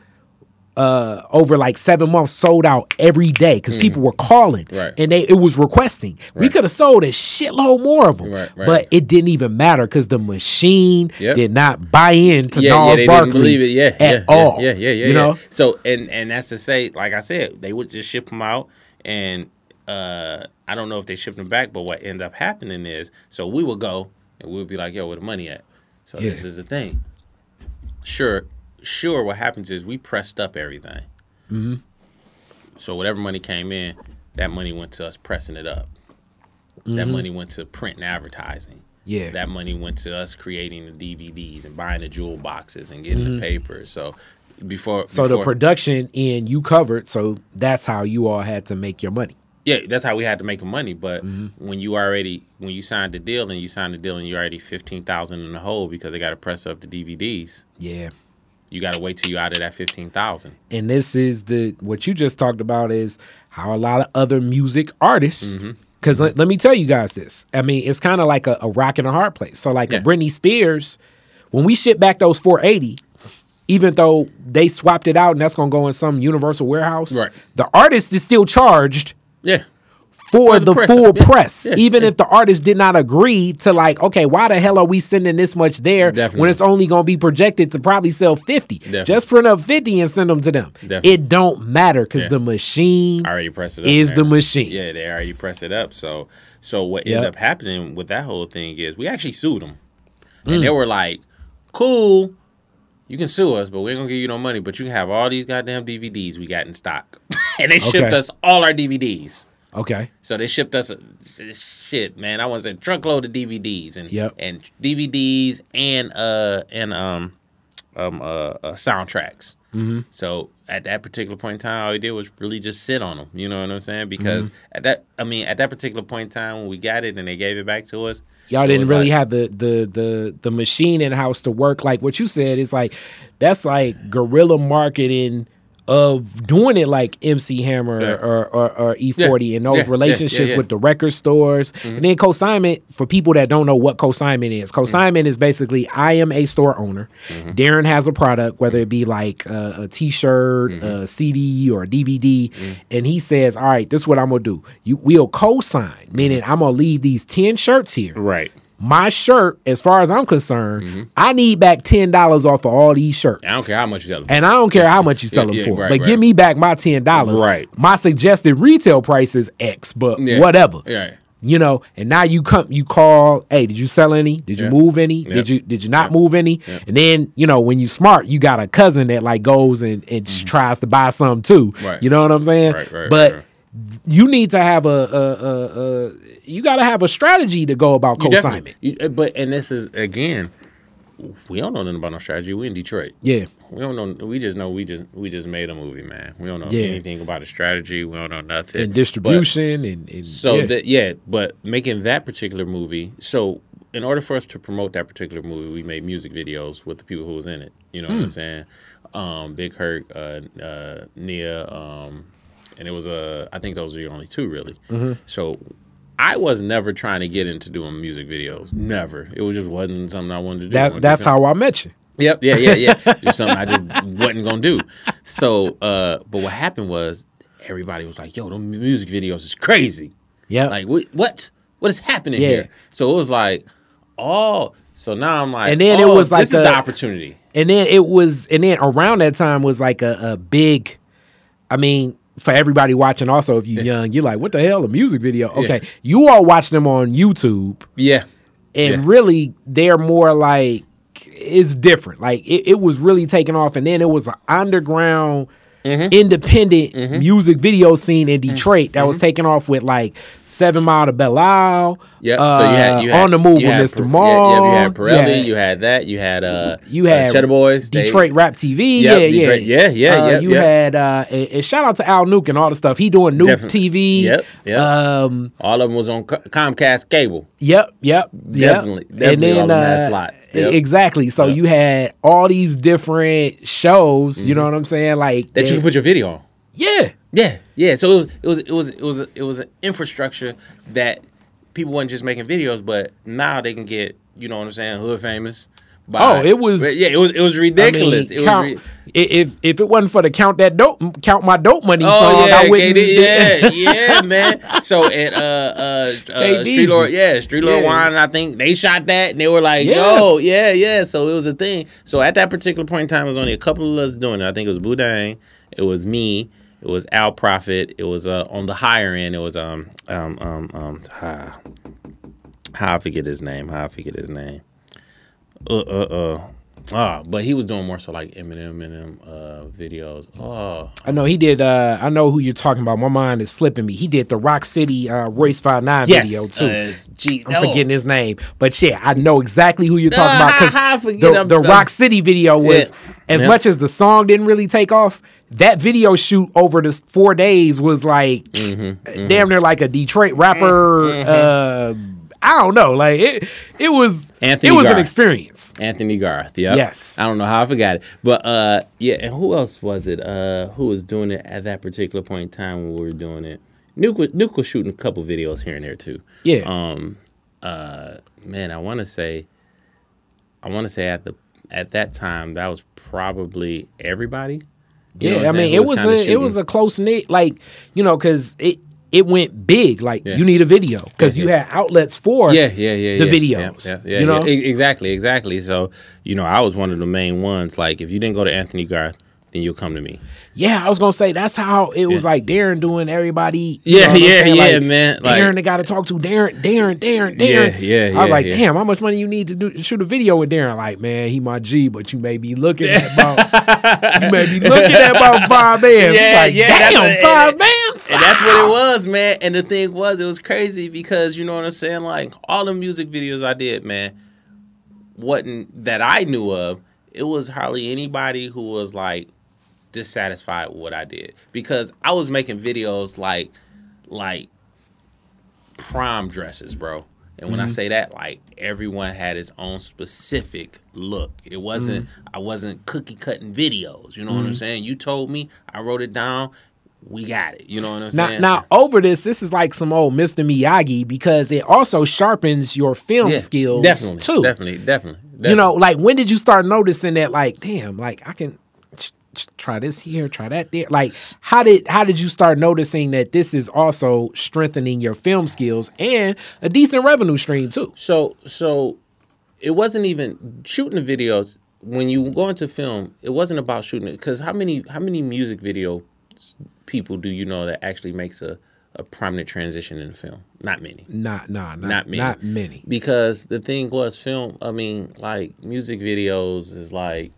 uh over like seven months sold out every day because people were calling. Right. and they it was requesting we could have sold a shitload more of them Right, right. but it didn't even matter because the machine Yep. did not buy into yeah, yeah, they Barkley didn't believe it. Yeah, at yeah, all Yeah, yeah, yeah, you yeah. know So and and that's to say, like I said, they would just ship them out, and uh I don't know if they shipped them back, but what ended up happening is, so we would go and we would be like, "Yo, where the money at?" So Yeah. this is the thing. Sure, sure. What happens is we pressed up everything. Mm-hmm. So whatever money came in, that money went to us pressing it up. That money went to print and advertising. Mm-hmm. Yeah. That money went to us creating the DVDs and buying the jewel boxes and getting the papers. So before Mm-hmm. So the production end you covered, so that's how you all had to make your money. yeah, that's how we had to make the money. But Mm-hmm. when you already when you signed the deal and you signed the deal and you're already fifteen thousand in the hole because they got to press up the DVDs, Yeah. You got to wait till you out of that fifteen thousand. And this is the what you just talked about is how a lot of other music artists Mm-hmm. because let, let me tell you guys this. I mean, it's kind of like a, a rock and a hard place. So like Yeah. a Britney Spears, when we ship back those 480, even though they swapped it out and that's gonna go in some universal warehouse, Right. the artist is still charged Yeah, for, For the the, press. full Yeah. press, Yeah. even if the artist did not agree to like, okay, why the hell are we sending this much there when it's only going to be projected to probably sell fifty? Definitely. Just print up fifty and send them to them. Definitely. It don't matter because Yeah. the machine I already pressed it up. is the machine. Yeah, they already pressed it up. So so what Yep. ended up happening with that whole thing is we actually sued them, Mm. and they were like, "Cool, you can sue us, but we ain't gonna give you no money. But you can have all these goddamn DVDs we got in stock." and they shipped Okay. us all our DVDs. Okay. So they shipped us a, shit, man. I want to say truckload of DVDs and Yep. and DVDs and uh and um um, uh, uh, soundtracks. Mm-hmm. So at that particular point in time, all we did was really just sit on them. You know what I'm saying? Because mm-hmm. at that, I mean, at that particular point in time when we got it and they gave it back to us, y'all didn't really like, have the the the the machine in house to work. Like what you said is like that's like guerrilla marketing of doing it like MC Hammer yeah. or, or, or, E40 yeah. and those yeah. relationships with the record stores. Mm-hmm. And then consignment, for people that don't know what consignment is, consignment mm-hmm. is basically I am a store owner. Mm-hmm. Darren has a product, whether it be like a T shirt, mm-hmm. a CD, or a DVD, mm-hmm. and he says, All right, this is what I'm going to do. You, we'll co sign, meaning mm-hmm. I'm going to leave these 10 shirts here. Right my shirt, as far as I'm concerned, mm-hmm. I need back ten dollars off of all these shirts. I don't care how much you sell them, and I don't care how much you sell them yeah, for. Right, but right. give me back my ten dollars. Right. My suggested retail price is X, but yeah. whatever. Yeah. You know, and now you come, you call. Hey, did you sell any? Did you move any? Did you did you not move any? And then you know, when you smart, you got a cousin that like goes and, and mm-hmm. tries to buy some too. Right. You know what I'm saying? Right. Right. But you need to have a, a, a, a you got to have a strategy to go about consignment. Uh, but and this is again, we don't know nothing about no strategy. We in Detroit. Yeah. We don't know. We just know we just we just made a movie, man. We don't know yeah. anything about a strategy. We don't know nothing. And distribution but, and, and, so yeah. that yeah, but making that particular movie. So in order for us to promote that particular movie, we made music videos with the people who was in it. You know what I'm hmm. saying? Um, Big Hurt, uh, uh, Nia, um, and it was a. Uh, I think those are the only two really. Mm-hmm. So I was never trying to get into doing music videos. Never. It was just wasn't something I wanted to do. That, that's how I met you. Yep. Yeah. Yeah. Yeah. just something I just wasn't gonna do. So, uh, but what happened was everybody was like, "Yo, the music videos is crazy." Yeah. Like what? What? What is happening yeah. here? So it was like, oh. So now I'm like, and then oh, it was like this a, is the opportunity. And then it was, and then around that time was like a, a big. I mean, for everybody watching, also if you're young, you're like, what the hell, a music video? Okay, yeah. you all watch them on YouTube. Yeah, and yeah. really, they're more like it's different. Like it, it was really taking off, and then it was an underground mm-hmm. independent mm-hmm. music video scene in mm-hmm. Detroit that mm-hmm. was taking off with like Seven Mile to Belle Isle. Yeah, uh, so you had, you had, on the move with Mr. Mal. Yeah, yeah, you had Pirelli, you had, you had that, you had uh, you had uh, Cheddar Boys, Detroit they, Rap TV. Yep, yeah, Detroit, yeah, yeah, yeah, uh, yeah. You had uh, and, and, shout out to Al Nuke and all the stuff he doing. Nuke Definitely. TV. Yep, yep. Um, all of them was on Comcast cable. Yep, yep, definitely, yep. definitely. And then uh, slots. Yep. exactly. So yep. you had all these different shows. Mm-hmm. You know what I'm saying? Like that, you can put your video on. Yeah, yeah, yeah. So it was it was it was it was it was an infrastructure that people wasn't just making videos, but now they can get you know what I'm saying, hood famous. By, oh, it was yeah, it was it was ridiculous. I mean, it count, was re- if if it wasn't for the count that dope count my dope money oh, song, yeah, I wouldn't. yeah, yeah, man. So at uh uh, uh Street Lord, yeah, Street Lord yeah. Wine, I think they shot that and they were like, yeah. yo, yeah, yeah. So it was a thing. So at that particular point in time, it was only a couple of us doing it. I think it was Boudin, it was me, it was Al Profit. It was uh, on the higher end. It was um um um um how I forget his name. How I forget his name. Uh uh uh. Ah, but he was doing more so like Eminem and uh, videos. Oh, I know he did. Uh, I know who you're talking about. My mind is slipping me. He did the Rock City uh, Royce Five Nine yes. video too. Uh, G- I'm forgetting his name, but yeah, I know exactly who you're talking about because the, the Rock City video was yeah. as yeah. much as the song didn't really take off that video shoot over the four days was like mm-hmm, mm-hmm. damn near like a Detroit rapper. Mm-hmm. I don't know, like it. It was Anthony. It was Garth. an experience. Anthony Garth. Yep. Yes. I don't know how I forgot it, but uh, yeah. And who else was it? Uh, who was doing it at that particular point in time when we were doing it? Nuke was, Nuke was shooting a couple videos here and there too. Yeah. Um. Uh. Man, I want to say. I want to say at the at that time that was probably everybody. You yeah, I mean, it was, was a it was a close knit, like you know, because it it went big. Like yeah. you need a video because yeah, you had outlets for yeah, yeah, yeah, the videos. Yeah, yeah, you know exactly, exactly. So you know, I was one of the main ones. Like if you didn't go to Anthony Garth, then you'll come to me. Yeah, I was gonna say that's how it was like Darren doing everybody. Yeah, yeah, yeah, like, man. Like, Darren, the guy to talk to. Darren, Darren, Darren, Darren. Yeah, yeah. I was yeah, like, yeah. damn, how much money you need to do shoot a video with Darren? Like, man, he my G, but you may be looking at about you may be looking at about five bands. Yeah, like, yeah. Damn, five and, bands. And that's what it was, man. And the thing was, it was crazy because you know what I'm saying. Like all the music videos I did, man, wasn't that I knew of it was hardly anybody who was like dissatisfied with what I did because I was making videos like like prom dresses, bro. And when mm-hmm. I say that, like everyone had its own specific look. It wasn't mm-hmm. I wasn't cookie cutting videos. You know mm-hmm. what I'm mm-hmm. saying? You told me, I wrote it down. We got it. You know what I'm now, saying? Now over this, this is like some old Mr. Miyagi because it also sharpens your film yeah, skills definitely, too. Definitely, definitely, definitely. You know, like when did you start noticing that? Like, damn, like I can try this here, try that there. Like, how did how did you start noticing that this is also strengthening your film skills and a decent revenue stream too? So, so it wasn't even shooting the videos. When you go into film, it wasn't about shooting it because how many how many music video people do you know that actually makes a a prominent transition in the film? Not many. Not, nah, not, not many. Not many. Because the thing was, film. I mean, like music videos is like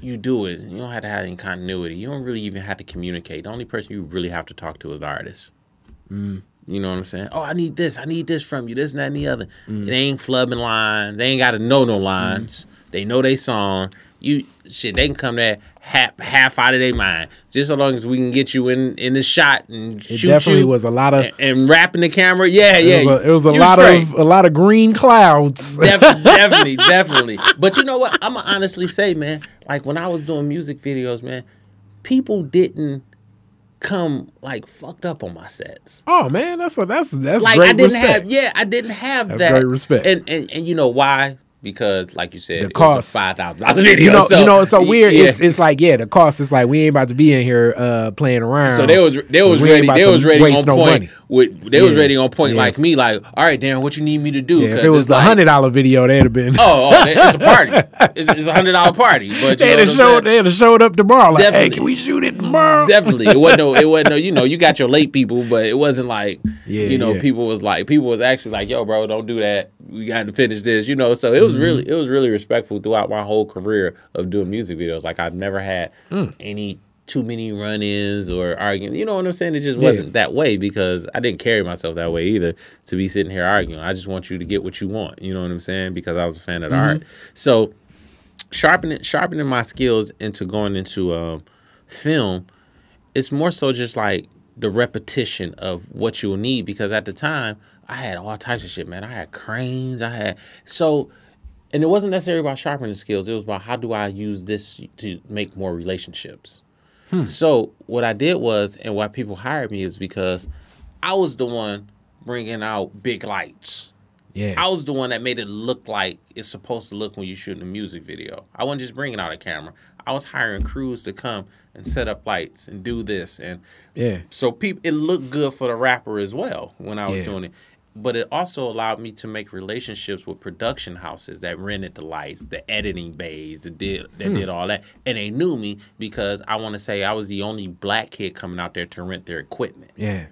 you do it. You don't have to have any continuity. You don't really even have to communicate. The only person you really have to talk to is the artist. Mm. You know what I'm saying? Oh, I need this. I need this from you. This and that and the other. Mm. They ain't flubbing lines. They ain't got to know no lines. Mm. They know they song. You shit. They can come there half half out of their mind. Just so long as we can get you in in the shot and it shoot definitely you was a lot of and, and wrapping the camera. Yeah, yeah. It was a, it was a lot straight. of a lot of green clouds. Def, definitely, definitely. But you know what? I'm gonna honestly say, man. Like when I was doing music videos, man, people didn't come like fucked up on my sets. Oh man, that's a, that's that's like I didn't respect. have yeah, I didn't have that's that. Great respect. And and and you know why? Because, like you said, the cost five thousand dollars video. You know, so, you know, it's so weird. Yeah. It's, it's like yeah, the cost is like we ain't about to be in here uh, playing around. So they was they was ready. They was ready on no point. Money. With they yeah. was ready on point yeah. like me. Like, all right, Darren, what you need me to do? if it was the hundred dollar video, they'd have been. oh, oh, it's a party. It's, it's a hundred dollar party. But they'd have showed. They'd have showed up tomorrow. Like, Definitely. hey, can we shoot it tomorrow? Definitely. It wasn't no. It wasn't no. You know, you got your late people, but it wasn't like. Yeah, you know, people was like people was actually like, yo, bro, don't do that. We got to finish this. You know, so it was mm-hmm. really it was really respectful throughout my whole career of doing music videos. Like I've never had mm. any too many run-ins or arguing. You know what I'm saying? It just wasn't yeah. that way because I didn't carry myself that way either to be sitting here arguing. I just want you to get what you want. You know what I'm saying? Because I was a fan of the mm-hmm. art. So sharpening sharpening my skills into going into um, film, it's more so just like the repetition of what you'll need because at the time I had all types of shit, man. I had cranes, I had so and it wasn't necessarily about sharpening skills. It was about how do I use this to make more relationships. Hmm. So what I did was, and why people hired me is because I was the one bringing out big lights. Yeah, I was the one that made it look like it's supposed to look when you're shooting a music video. I wasn't just bringing out a camera. I was hiring crews to come and set up lights and do this and yeah. So people, it looked good for the rapper as well when I was yeah. doing it but it also allowed me to make relationships with production houses that rented the lights, the editing bays, that did that hmm. did all that, and they knew me because I want to say I was the only black kid coming out there to rent their equipment. Yeah,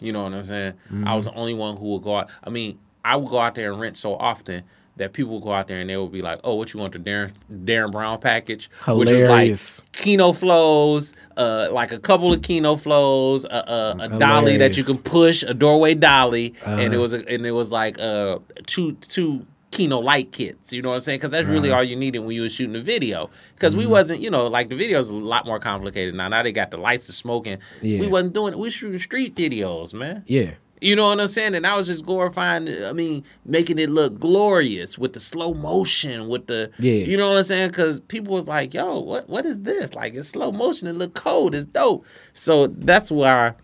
you know what I'm saying. Mm-hmm. I was the only one who would go out. I mean, I would go out there and rent so often that people would go out there and they would be like, "Oh, what you want the Darren Darren Brown package?" Hilarious. Which is like Kino Flos, uh, like a couple of Kino Flos, uh, uh, a dolly that you can push, a doorway dolly, uh-huh. and it was a, and it was like uh two two Kino light kits. You know what I'm saying? Because that's really uh-huh. all you needed when you were shooting the video. Because mm-hmm. we wasn't, you know, like the video videos a lot more complicated now. Now they got the lights, the smoking. Yeah. We wasn't doing it. We shooting street videos, man. Yeah. You know what I'm saying? And I was just glorifying, I mean, making it look glorious with the slow motion, with the, yeah. you know what I'm saying? Because people was like, yo, what what is this? Like, it's slow motion, it look cold, it's dope. So that's why,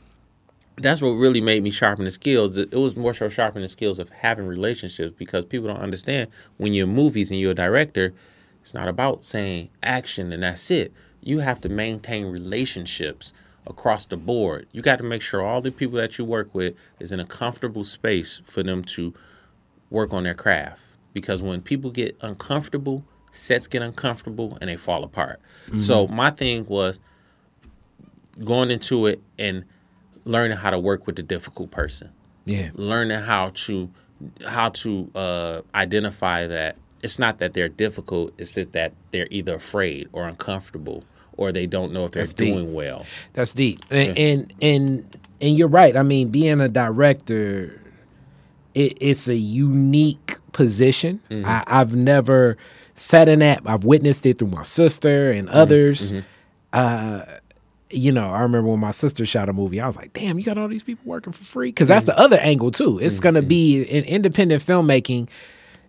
that's what really made me sharpen the skills. It was more so sharpening the skills of having relationships because people don't understand when you're movies and you're a director, it's not about saying action and that's it. You have to maintain relationships across the board. You got to make sure all the people that you work with is in a comfortable space for them to work on their craft. Because when people get uncomfortable, sets get uncomfortable and they fall apart. Mm-hmm. So my thing was going into it and learning how to work with the difficult person. Yeah. Learning how to how to uh, identify that it's not that they're difficult, it's that, that they're either afraid or uncomfortable or they don't know if they're That's doing deep. well. That's deep. And, and and and you're right. I mean, being a director, it, it's a unique position. Mm-hmm. I, I've never sat in that. I've witnessed it through my sister and mm-hmm. others. Mm-hmm. Uh, you know, I remember when my sister shot a movie, I was like, damn, you got all these people working for free? Because that's mm-hmm. the other angle, too. It's mm-hmm. going to be in independent filmmaking.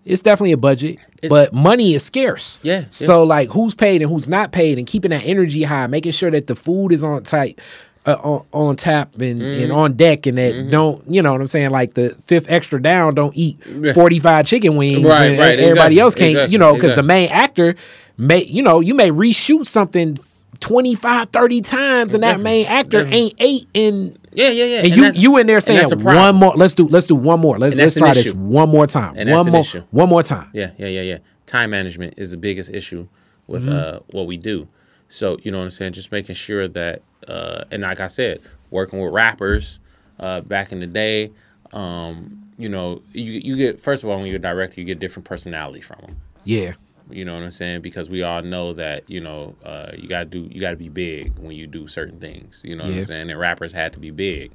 It's definitely a budget, it's, but money is scarce. Yeah, yeah, So, like, who's paid and who's not paid, and keeping that energy high, making sure that the food is on tight. Uh, on, on, tap and, mm-hmm. and on deck and that mm-hmm. don't you know what I'm saying like the fifth extra down don't eat 45 chicken wings right, right, everybody exactly, else can't exactly, you know because exactly. the main actor may you know you may reshoot something 25, 30 times, and that main actor ain't eight in. Yeah, yeah, yeah. And, and you you in there saying one more. Let's do let's do one more. Let's let's try this one more time. And one more issue. one more time. Yeah, yeah, yeah, yeah. Time management is the biggest issue with mm-hmm. uh, what we do. So you know what I'm saying. Just making sure that, uh, and like I said, working with rappers uh, back in the day. Um, you know, you you get first of all when you're a director, you get different personality from them. Yeah. You know what I'm saying? Because we all know that you know uh, you gotta do you gotta be big when you do certain things. You know yeah. what I'm saying? And rappers had to be big,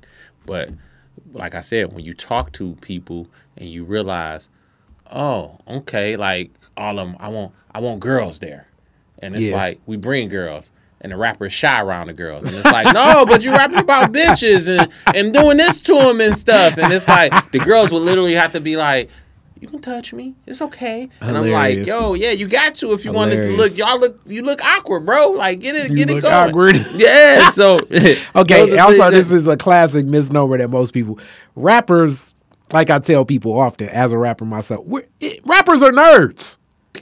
but like I said, when you talk to people and you realize, oh, okay, like all of them, I want I want girls there, and it's yeah. like we bring girls. And the rapper is shy around the girls, and it's like, no, but you rapping about bitches and, and doing this to them and stuff, and it's like the girls would literally have to be like, you can touch me. It's okay. And I'm like, yo, yeah, you got to if you Hilarious. wanted to look. Y'all look, you look awkward, bro. Like, get it, you get it going. Awkward. Yeah. So okay. Also, this is a classic misnomer that most people rappers, like I tell people often, as a rapper myself, it, rappers are nerds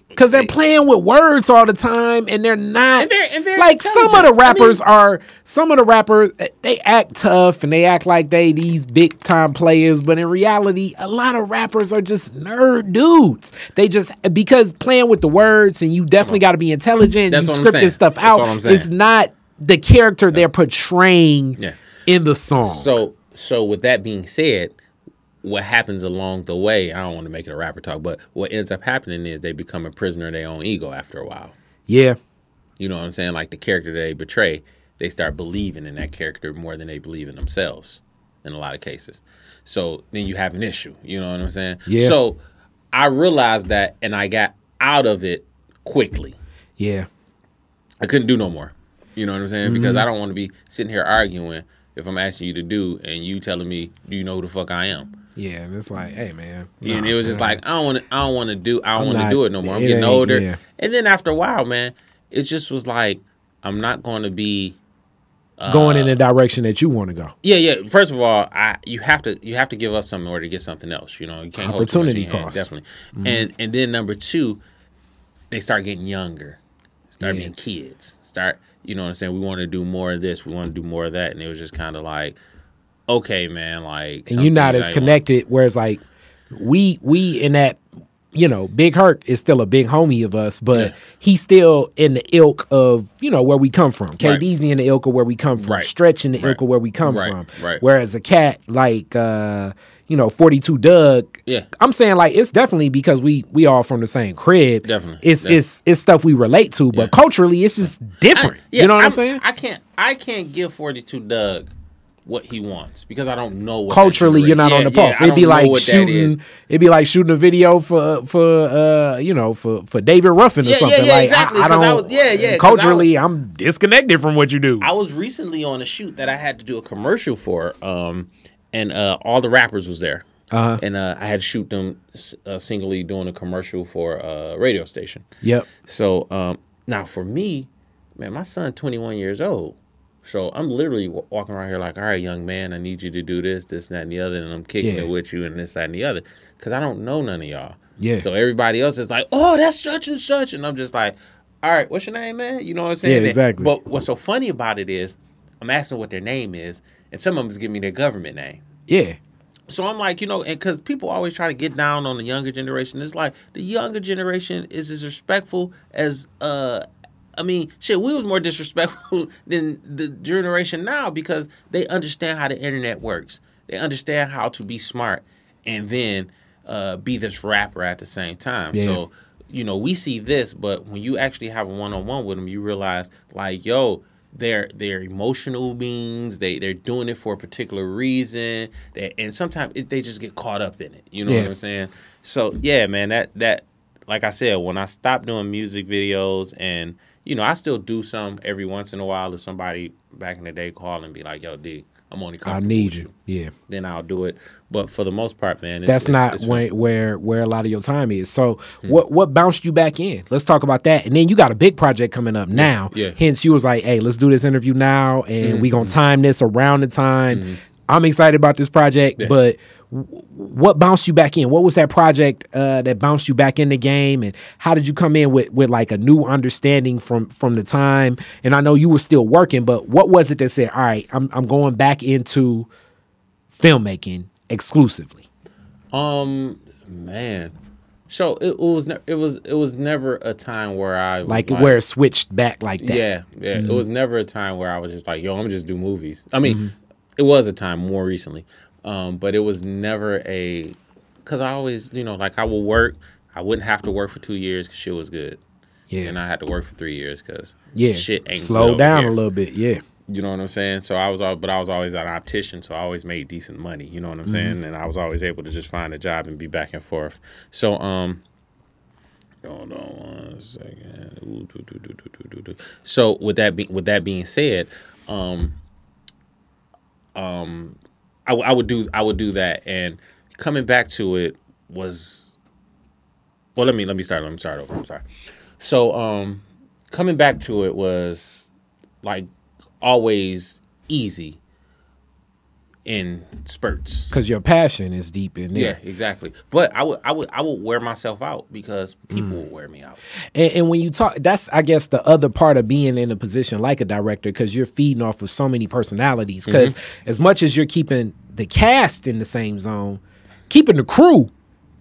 because they're playing with words all the time and they're not and very, and very like some of the rappers I mean, are some of the rappers eh, they act tough and they act like they these big time players but in reality a lot of rappers are just nerd dudes. They just because playing with the words and you definitely got to be intelligent That's you scripting stuff out it's not the character they're portraying yeah. in the song. So so with that being said what happens along the way, I don't want to make it a rapper talk, but what ends up happening is they become a prisoner of their own ego after a while. Yeah. You know what I'm saying? Like the character they betray, they start believing in that character more than they believe in themselves in a lot of cases. So then you have an issue. You know what I'm saying? Yeah. So I realized that and I got out of it quickly. Yeah. I couldn't do no more. You know what I'm saying? Mm-hmm. Because I don't want to be sitting here arguing if I'm asking you to do and you telling me, do you know who the fuck I am? Yeah, and it's like, hey man. Yeah, and it was just like I don't want to. I don't want to do. I don't want to do it no more. I'm getting older. Yeah. And then after a while, man, it just was like I'm not going to be uh, going in the direction that you want to go. Yeah, yeah. First of all, I you have to you have to give up something in order to get something else. You know, you can't opportunity cost definitely. Mm-hmm. And and then number two, they start getting younger, start yeah. being kids, start. You know what I'm saying? We want to do more of this. We want to do more of that, and it was just kind of like okay, man, like and you're not as connected. Whereas like we we in that you know, Big Herc is still a big homie of us, but yeah. he's still in the ilk of, you know, where we come from. KD's right. in the ilk of where we come from. Right. Stretch in the right. ilk of where we come right. from. Right. Whereas a cat like uh, you know, 42 Dugg, yeah. I'm saying like it's definitely because we we all from the same crib. Definitely. It's definitely. it's it's stuff we relate to, but yeah. culturally it's just different. I, yeah, you know what I'm, I'm saying? I can't I can't give 42 Dugg what he wants because I don't know culturally you're not yeah, on the pulse. Yeah, it'd be like shooting it'd be like shooting a video for for uh you know for for David Ruffin or yeah, something. Yeah, like exactly, I, I don't I was, yeah, yeah. Culturally was, I'm disconnected from what you do. I was recently on a shoot that I had to do a commercial for um and uh all the rappers was there. Uh-huh. And uh, I had to shoot them uh, singly doing a commercial for a radio station. Yep. So um, now for me, man, my son 21 years old. So I'm literally walking around here like, all right, young man, I need you to do this, this, and that, and the other, and I'm kicking yeah. it with you, and this, that, and the other, because I don't know none of y'all. Yeah. So everybody else is like, oh, that's such and such, and I'm just like, all right, what's your name, man? You know what I'm saying? Yeah, exactly. But what's so funny about it is, I'm asking what their name is, and some of them is giving me their government name. Yeah. So I'm like, you know, and because people always try to get down on the younger generation, it's like the younger generation is as respectful as uh I mean, shit, we was more disrespectful than the generation now because they understand how the internet works. They understand how to be smart and then uh, be this rapper at the same time. Yeah. So, you know, we see this, but when you actually have a one on one with them, you realize, like, yo, they're they're emotional beings. They they're doing it for a particular reason. They, and sometimes it, they just get caught up in it. You know yeah. what I'm saying? So yeah, man. That that like I said, when I stopped doing music videos and you know I still do some every once in a while. If somebody back in the day call and be like, "Yo, D, I'm only I need you. you. Yeah. Then I'll do it. But for the most part, man, that's it's, not it's, where, where where a lot of your time is. So hmm what what bounced you back in? Let's talk about that. And then you got a big project coming up now. Yeah. Hence, you was like, hey, let's do this interview now, and mm-hmm. we gonna time this around the time. Mm-hmm. I'm excited about this project, yeah. but what bounced you back in? What was that project uh, that bounced you back in the game, and how did you come in with with like a new understanding from from the time? And I know you were still working, but what was it that said, "All right, I'm I'm going back into filmmaking exclusively"? Um, man. So it, was ne- it was it was never a time where I like, like, where it switched back like that. Yeah, yeah. Mm-hmm. It was never a time where I was just like, yo, I'm gonna just do movies. I mean, mm-hmm. it was a time more recently, um, but it was never a because I always, you know, like I will work. I wouldn't have to work for two years because shit was good. Yeah. And I had to work for three years because yeah, shit ain't slow down a little bit. Yeah. You know what I'm saying? So I was, all, but I was always an optician, so I always made decent money. You know what I'm mm-hmm. saying? And I was always able to just find a job and be back and forth. So um, hold on one second. Ooh, do, do, do, so with that be, with that being said, um, um, I, I would do I would do that, and coming back to it was well. Let me let me start. Let me start over. I'm sorry. So um, coming back to it was like always easy in spurts because your passion is deep in there. Yeah, exactly. But I would, I would, I would wear myself out because people mm. will wear me out. And, and, when you talk, that's I guess the other part of being in a position like a director because you're feeding off of so many personalities. Because mm-hmm. as much as you're keeping the cast in the same zone, keeping the crew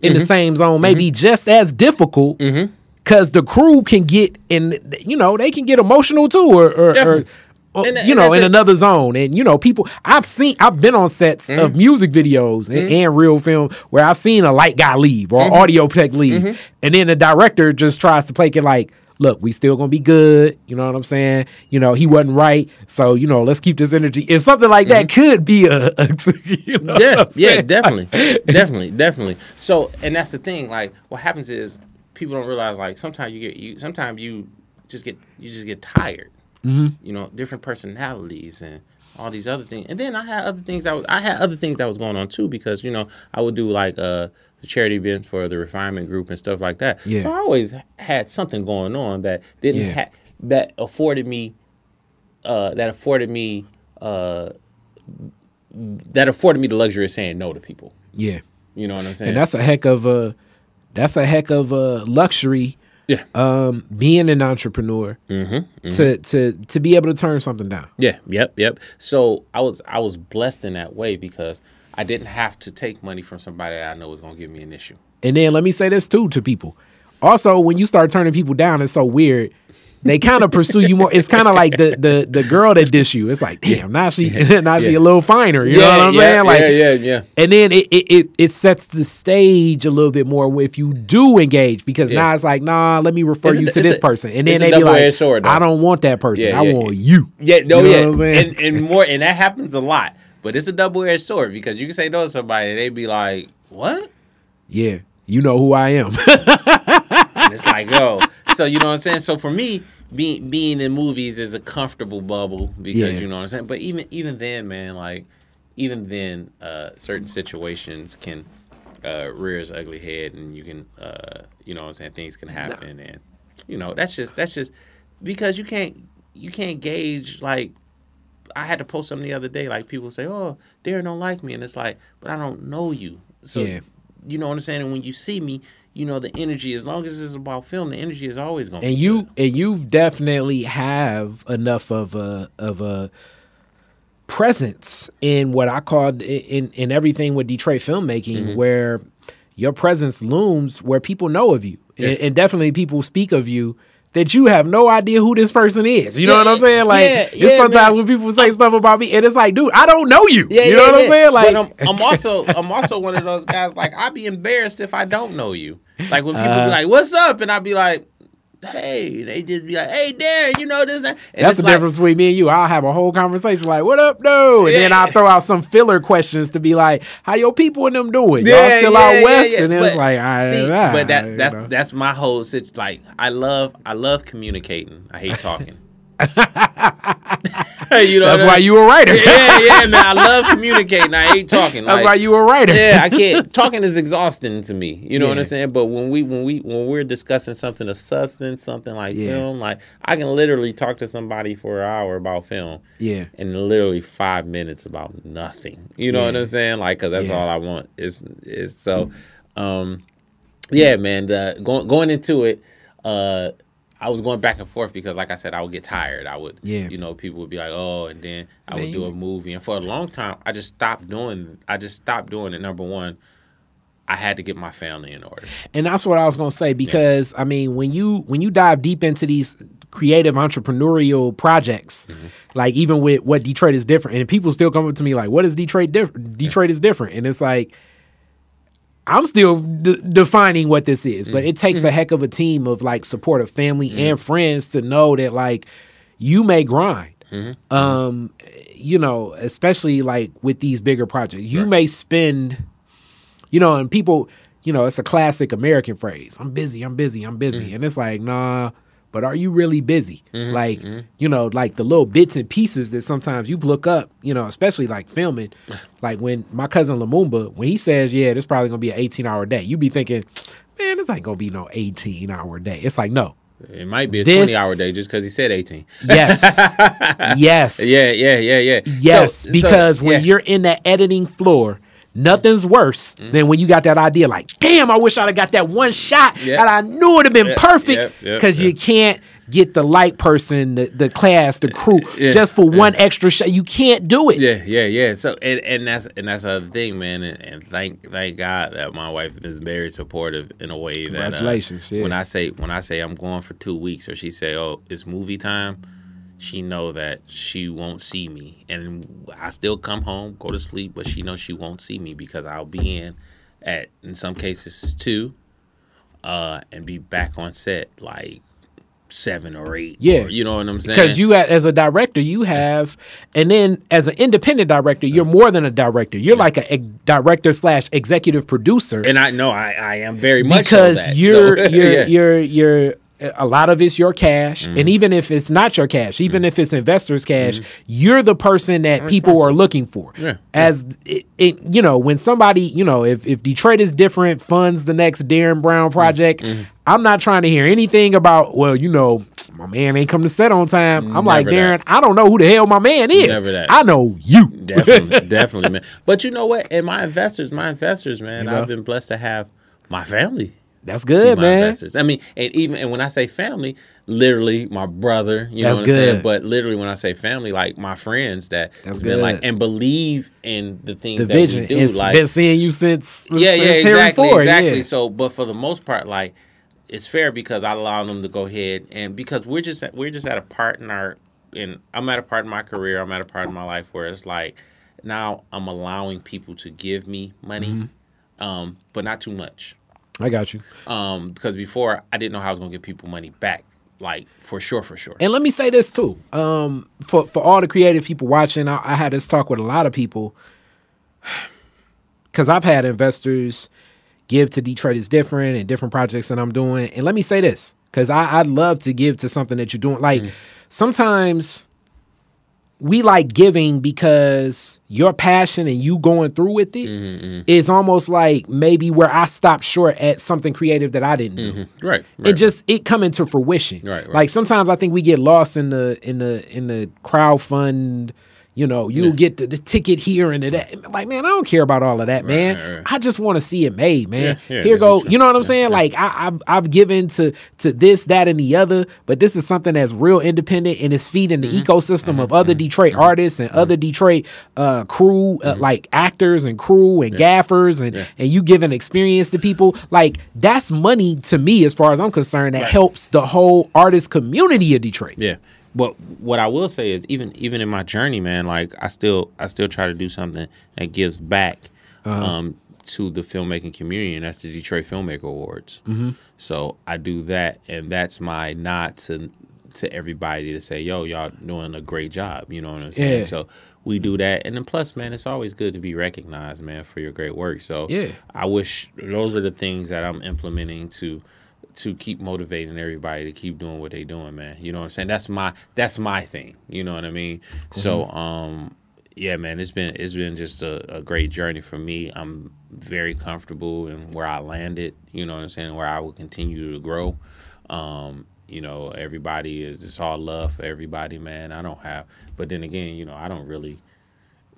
in mm-hmm. the same zone may mm-hmm. be just as difficult. Because mm-hmm. the crew can get in, you know, they can get emotional too, or, or, or Oh, and, you know, in another zone. And you know, people I've seen I've been on sets mm-hmm. of music videos and, mm-hmm. and, real film where I've seen a light guy leave or mm-hmm. audio tech leave. Mm-hmm. And then the director just tries to play it like, look, we still gonna be good. You know what I'm saying? You know, he wasn't right. So, you know, let's keep this energy. And something like that mm-hmm. could be a, a you know Yeah, yeah, definitely. definitely, definitely. So and that's the thing, like what happens is people don't realize like sometimes you get you sometimes you just get you just get tired mm-hmm. you know, different personalities and all these other things. And then I had other things that was, I had other things that was going on too because you know I would do like uh the charity events for the refinement group and stuff like that. Yeah. So I always had something going on that didn't yeah. ha- that afforded me uh that afforded me uh that afforded me the luxury of saying no to people. Yeah. You know what I'm saying? And that's a heck of a that's a heck of a luxury yeah. Um, being an entrepreneur mm-hmm, mm-hmm. to to to be able to turn something down. Yeah. Yep. Yep. So I was I was blessed in that way because I didn't have to take money from somebody that I know was going to give me an issue. And then let me say this too to people. Also, when you start turning people down, it's so weird they kind of pursue you more. It's kind of like the the the girl that dish you. It's like, damn, now she now she a little finer. You know what I'm saying? Like, yeah, yeah, yeah. And then it, it it it sets the stage a little bit more if you do engage because now it's like, nah, let me refer it's you a, to this a, person, and then they be like, sword, I don't want that person. I want you. Yeah, no, you know yeah, and, and more, and that happens a lot. But it's a double edged sword because you can say no to somebody, and they be like, what? Yeah, you know who I am. and it's like, yo. So you know what I'm saying. So for me, being being in movies is a comfortable bubble because yeah. you know what I'm saying. But even even then, man, like even then, uh, certain situations can uh, rear its ugly head, and you can, uh, you know, what I'm saying things can happen, no. and you know that's just that's just because you can't you can't gauge like. I had to post something the other day. Like people say, "Oh, Darren don't like me," and it's like, but I don't know you. So yeah. you know what I'm saying. And when you see me, you know the energy as long as it's about film the energy is always going to and you and you definitely have enough of a of a presence in what i called in in everything with detroit filmmaking mm-hmm. where your presence looms where people know of you yeah. and, and, definitely people speak of you that you have no idea who this person is. You yeah, know what I'm saying? Like yeah, it's yeah, sometimes man. when people say stuff about me, and it's like, dude, I don't know you. you know what I'm saying? Like I'm, I'm, also I'm also one of those guys. Like I'd be embarrassed if I don't know you. Like when people uh, be like, "What's up?" and I'd be like, hey, they just be like, hey, Darren, you know this. That. That's the like, difference between me and you. I'll have a whole conversation like, what up, no? And yeah. then I'll throw out some filler questions to be like, how your people and them doing? Y'all still out west? And then but, it's like, I, see, but that that's know. that's my whole situation. Like, I love I love communicating. I hate talking. You know, that's why you a writer. yeah, yeah, man. I love communicating. I hate talking. That's like, why you a writer. yeah, I can't. Talking is exhausting to me. You know yeah. what I'm saying? But when we when we when we're discussing something of substance, something like yeah. film, like I can literally talk to somebody for an hour about film. Yeah, and literally five minutes about nothing. You know yeah. what I'm saying? Like, cause that's all I want. Is is so. Um, yeah, man. The, going going into it. Uh, I was going back and forth because, like I said, I would get tired. I would, yeah. you know, people would be like, "Oh," and then I would do a movie. And for a long time, I just stopped doing. I just stopped doing it. Number one, I had to get my family in order. And that's what I was gonna say because yeah. I mean, when you when you dive deep into these creative entrepreneurial projects, mm-hmm. like even with what Detroit is different, and people still come up to me like, "What is Detroit different?" Detroit yeah. is different, and it's like I'm still d- defining what this is, but it takes mm-hmm. a heck of a team of like supportive family mm-hmm. and friends to know that like you may grind. Mm-hmm. Um, you know, especially like with these bigger projects, you right. may spend, you know, and people, you know, it's a classic American phrase. I'm busy. I'm busy. I'm busy, mm. and it's like, nah but are you really busy? Mm-hmm, like, mm-hmm. you know, like the little bits and pieces that sometimes you look up, you know, especially like filming. Like when my cousin Lumumba, when he says, yeah, this probably gonna be an 18 hour day, you be thinking, man, this ain't gonna be no 18 hour day. It's like, no. It might be a this, 20 hour day just because he said 18. Yes. yes. Yeah, yeah, yeah, yeah. Yes, so, because so, yeah. when you're in that editing floor, Nothing's worse mm-hmm. than when you got that idea like, damn, I wish I'd have got that one shot yep. and I knew it'd have been yep. perfect because yep. you can't get the light person, the, the class, the crew yeah. just for one extra shot. You can't do it. Yeah, yeah, yeah. So and, and that's and that's the thing, man. And, and, thank thank God that my wife is very supportive in a way that congratulations. Uh, yeah. When I say when I say I'm going for two weeks, or she say, oh, it's movie time she know that she won't see me. And i still come home go to sleep but she knows she won't see me because i'll be in at in some cases two uh and be back on set like seven or eight. Yeah. Or, you know what i'm saying? Because you as a director you have and then as an independent director you're more than a director. You're yeah. like a, a, director slash executive producer. And i know i i am very much because so. you're so, you're, yeah. you're you're a lot of it's your cash mm-hmm. and even if it's not your cash even mm-hmm. if it's investors cash mm-hmm. you're the person that people are looking for yeah. as it, it, you know when somebody you know if, if detroit is different funds the next darren brown mm-hmm. project mm-hmm. i'm not trying to hear anything about well you know my man ain't come to set on time. I'm Never like, Darren, that. I don't know who the hell my man is. I know you. Definitely, definitely, man. But you know what? And my investors, my investors, man, you know? I've been blessed to have my family that's good, man. Investors. I mean, and even and when I say family, literally my brother, you That's know what good. I'm saying? But literally when I say family, like my friends that That's been good. like and believe in the thing the that vision. we do. It's like been seeing you since Yeah, since yeah, exactly. Before, exactly. Yeah. So but for the most part, like it's fair because I allow them to go ahead and because we're just we're just at a part in our in I'm at a part in my career, I'm at a part in my life where it's like now I'm allowing people to give me money, mm-hmm. um, but not too much. I got you. Um, because before I didn't know how I was gonna get people money back, like for sure, for sure. And let me say this too. Um, for for all the creative people watching, I, I had this talk with a lot of people because I've had investors give to Detroit is different and different projects that I'm doing. And let me say this because I'd love to give to something that you're doing. Like mm. sometimes we like giving because your passion and you going through with it mm-hmm, mm-hmm. is almost like maybe where I stopped short at something creative that I didn't do. Mm-hmm. Right, right. And just it coming to fruition. Right, right. Like sometimes I think we get lost in the in the in the crowd fund you know, you yeah. get the, the, ticket here and that. Like, man, I don't care about all of that, man. Right, right. I just want to see it made, man. Yeah, yeah, here go. You know what I'm saying? Like, I, have I've given to to this, that, and the other, but this is something that's real independent and it's feeding the mm-hmm. ecosystem mm-hmm. of other mm-hmm. Detroit mm-hmm. artists and other mm-hmm. Detroit uh, crew, uh, mm-hmm. like actors and crew and gaffers, and and you giving experience to people. Like, that's money to me, as far as I'm concerned, that helps the whole artist community of Detroit. Yeah. But what I will say is, even even in my journey, man, like I still I still try to do something that gives back. Uh-huh. Um, to the filmmaking community, and that's the Detroit Filmmaker Awards. Mm-hmm. So I do that, and that's my nod to to everybody to say, "Yo, y'all doing a great job." You know what I'm saying? Yeah. So we do that, and then plus, man, it's always good to be recognized, man, for your great work. So yeah, I wish those are the things that I'm implementing to to keep motivating everybody to keep doing what they're doing, man. You know what I'm saying? That's my that's my thing. You know what I mean? Mm-hmm. So um yeah, man, it's been it's been just a, a, great journey for me. I'm very comfortable in where I landed. You know what I'm saying? Where I will continue to grow. Um, you know, everybody is it's all love for everybody, man. I don't have, but then again, you know, I don't really.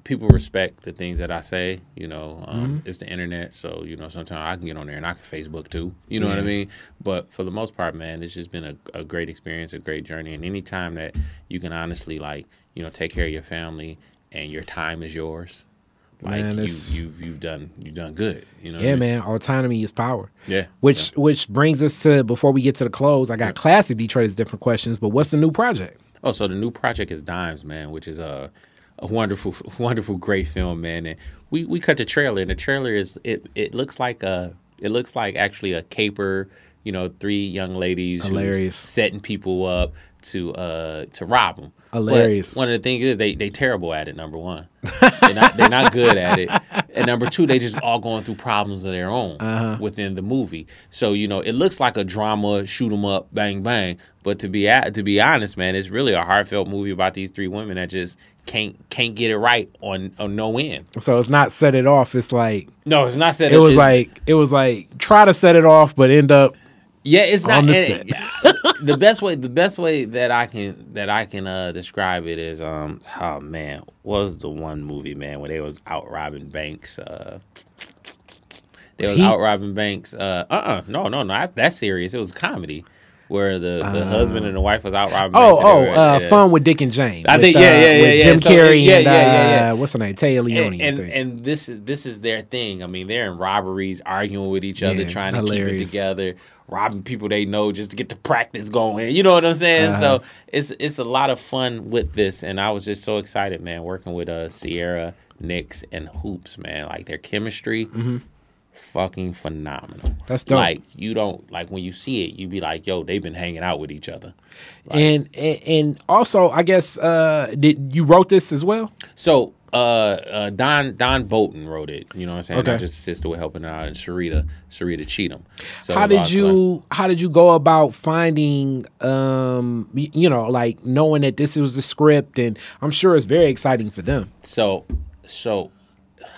People respect the things that I say. You know, um, mm-hmm. it's the internet, so you know sometimes I can get on there and I can Facebook too. You know yeah. what I mean? But for the most part, man, it's just been a, a great experience, a great journey, and anytime that you can honestly like, you know, take care of your family and your time is yours. Like man, you, you've you've done you've done good. You know. Yeah, I mean? man. Autonomy is power. Yeah. Which yeah. which brings us to before we get to the close. I got yeah. classic Detroit's different questions, but what's the new project? Oh, so the new project is Dimes, man, which is a a wonderful, wonderful, great film, man. And we we cut the trailer, and the trailer is it it looks like a it looks like actually a caper. You know, three young ladies hilarious setting people up to uh to rob them. Hilarious. But one of the things is they they terrible at it. Number one, they're not they're not good at it, and number two, they just all going through problems of their own uh-huh. within the movie. So you know, it looks like a drama, shoot 'em up, bang bang. But to be at, to be honest, man, it's really a heartfelt movie about these three women that just can't can't get it right on on no end. So it's not set it off. It's like no, it's not set. It, it was like it was like try to set it off, but end up yeah, it's not the, the best way. The best way that I can that I can uh, describe it is um oh man was the one movie man when they was out robbing banks. Uh, they was he, out robbing banks. Uh uh uh no no no that's serious. It was comedy where the, the uh, husband and the wife was out robbing. Oh, oh, uh, yeah. fun with Dick and Jane. I with, think yeah, yeah, yeah, with yeah. Jim so, Carrey yeah, and yeah, yeah, yeah. Uh, what's her name, Téa Leoni. And, and, and, this is this is their thing. I mean, they're in robberies, arguing with each other, trying to hilarious. keep it together, robbing people they know just to get the practice going. You know what I'm saying? Uh-huh. So it's it's a lot of fun with this, and I was just so excited, man, working with uh Sierra, Nix, and Hoops, man. Like their chemistry. Mm-hmm fucking phenomenal. That's dope. Like you don't like when you see it, you be like, "Yo, they've been hanging out with each other." Like, and, and, and also, I guess uh did you wrote this as well? So uh, uh, Don Don Bolton wrote it. You know what I'm saying? Okay. just sister with helping out, and Sharita Sharita Cheatham. So how did you How did you go about finding um you know like knowing that this was the script, and I'm sure it's very exciting for them. So so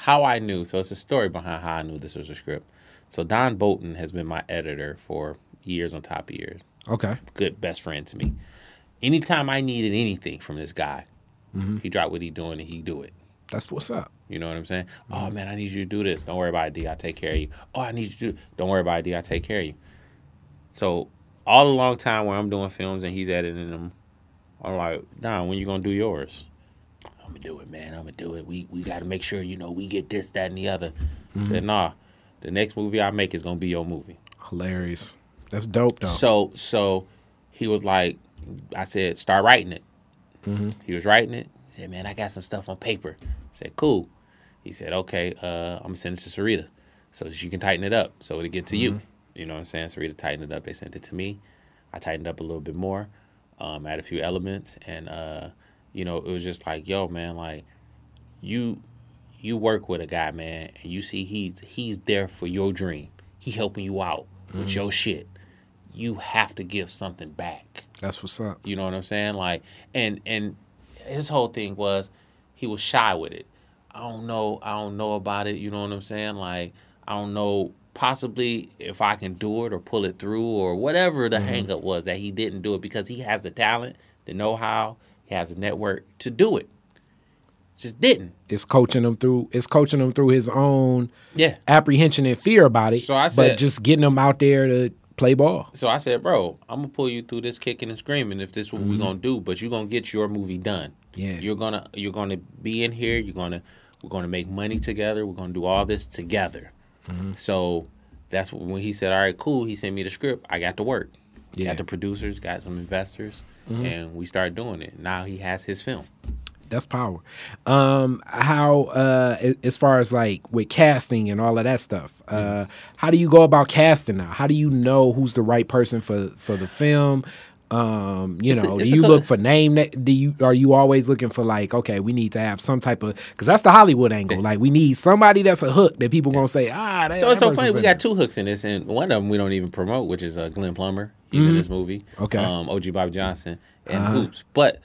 how I knew. So it's a story behind how I knew this was a script. So Don Bolton has been my editor for years on top of years. Okay. Good best friend to me. Anytime I needed anything from this guy, mm-hmm. he dropped what he doing and he do it. That's what's up. You know what I'm saying? Oh, mm-hmm. Oh man, I need you to do this. Don't worry about it, D. I take care of you. Oh, I need you to do. Don't worry about it, D. I take care of you. So all the long time where I'm doing films and he's editing them, I'm like, Don, when you gonna do yours? I'm gonna do it, man. I'm gonna do it. We we got to make sure you know we get this, that, and the other. Mm-hmm. Said, nah. The next movie I make is gonna be your movie. Hilarious. That's dope, though. So so he was like, I said, start writing it. Mm-hmm. He was writing it. He said, man, I got some stuff on paper. I said, cool. He said, okay, uh, I'm gonna send it to Sarita so she can tighten it up so it'll get to mm-hmm. you. You know what I'm saying? Sarita tightened it up. They sent it to me. I tightened up a little bit more, um, add a few elements, and uh, you know, it was just like, yo, man, like you you work with a guy, man, and you see he's he's there for your dream. He helping you out mm-hmm. with your shit. You have to give something back. That's what's up. You know what I'm saying? Like, and and his whole thing was he was shy with it. I don't know. I don't know about it. You know what I'm saying? Like, I don't know. Possibly if I can do it or pull it through or whatever the mm-hmm. hangup was that he didn't do it because he has the talent, the know-how, he has a network to do it. Just didn't. It's coaching him through. It's coaching him through his own yeah apprehension and fear about it. So I said, but just getting him out there to play ball. So I said, bro, I'm gonna pull you through this kicking and screaming if this is what mm-hmm. we're gonna do. But you're gonna get your movie done. Yeah. You're gonna you're gonna be in here. You're gonna we're gonna make money together. We're gonna do all this together. Mm-hmm. So that's when he said, all right, cool. He sent me the script. I got to work. Yeah. Got the producers. Got some investors mm-hmm. and we started doing it. Now he has his film. That's power. Um, how uh, as far as like with casting and all of that stuff, uh, mm-hmm. how do you go about casting now? How do you know who's the right person for for the film? Um, you it's know, a, do you look for name? That do you are you always looking for like, okay, we need to have some type of because that's the Hollywood angle. Like, we need somebody that's a hook that people gonna say, ah. That, so it's so funny. We got two hooks in this, and one of them we don't even promote, which is uh, Glenn Plummer. He's mm-hmm. in this movie. Okay. Um, OG Bob Johnson and uh-huh. Hoops, but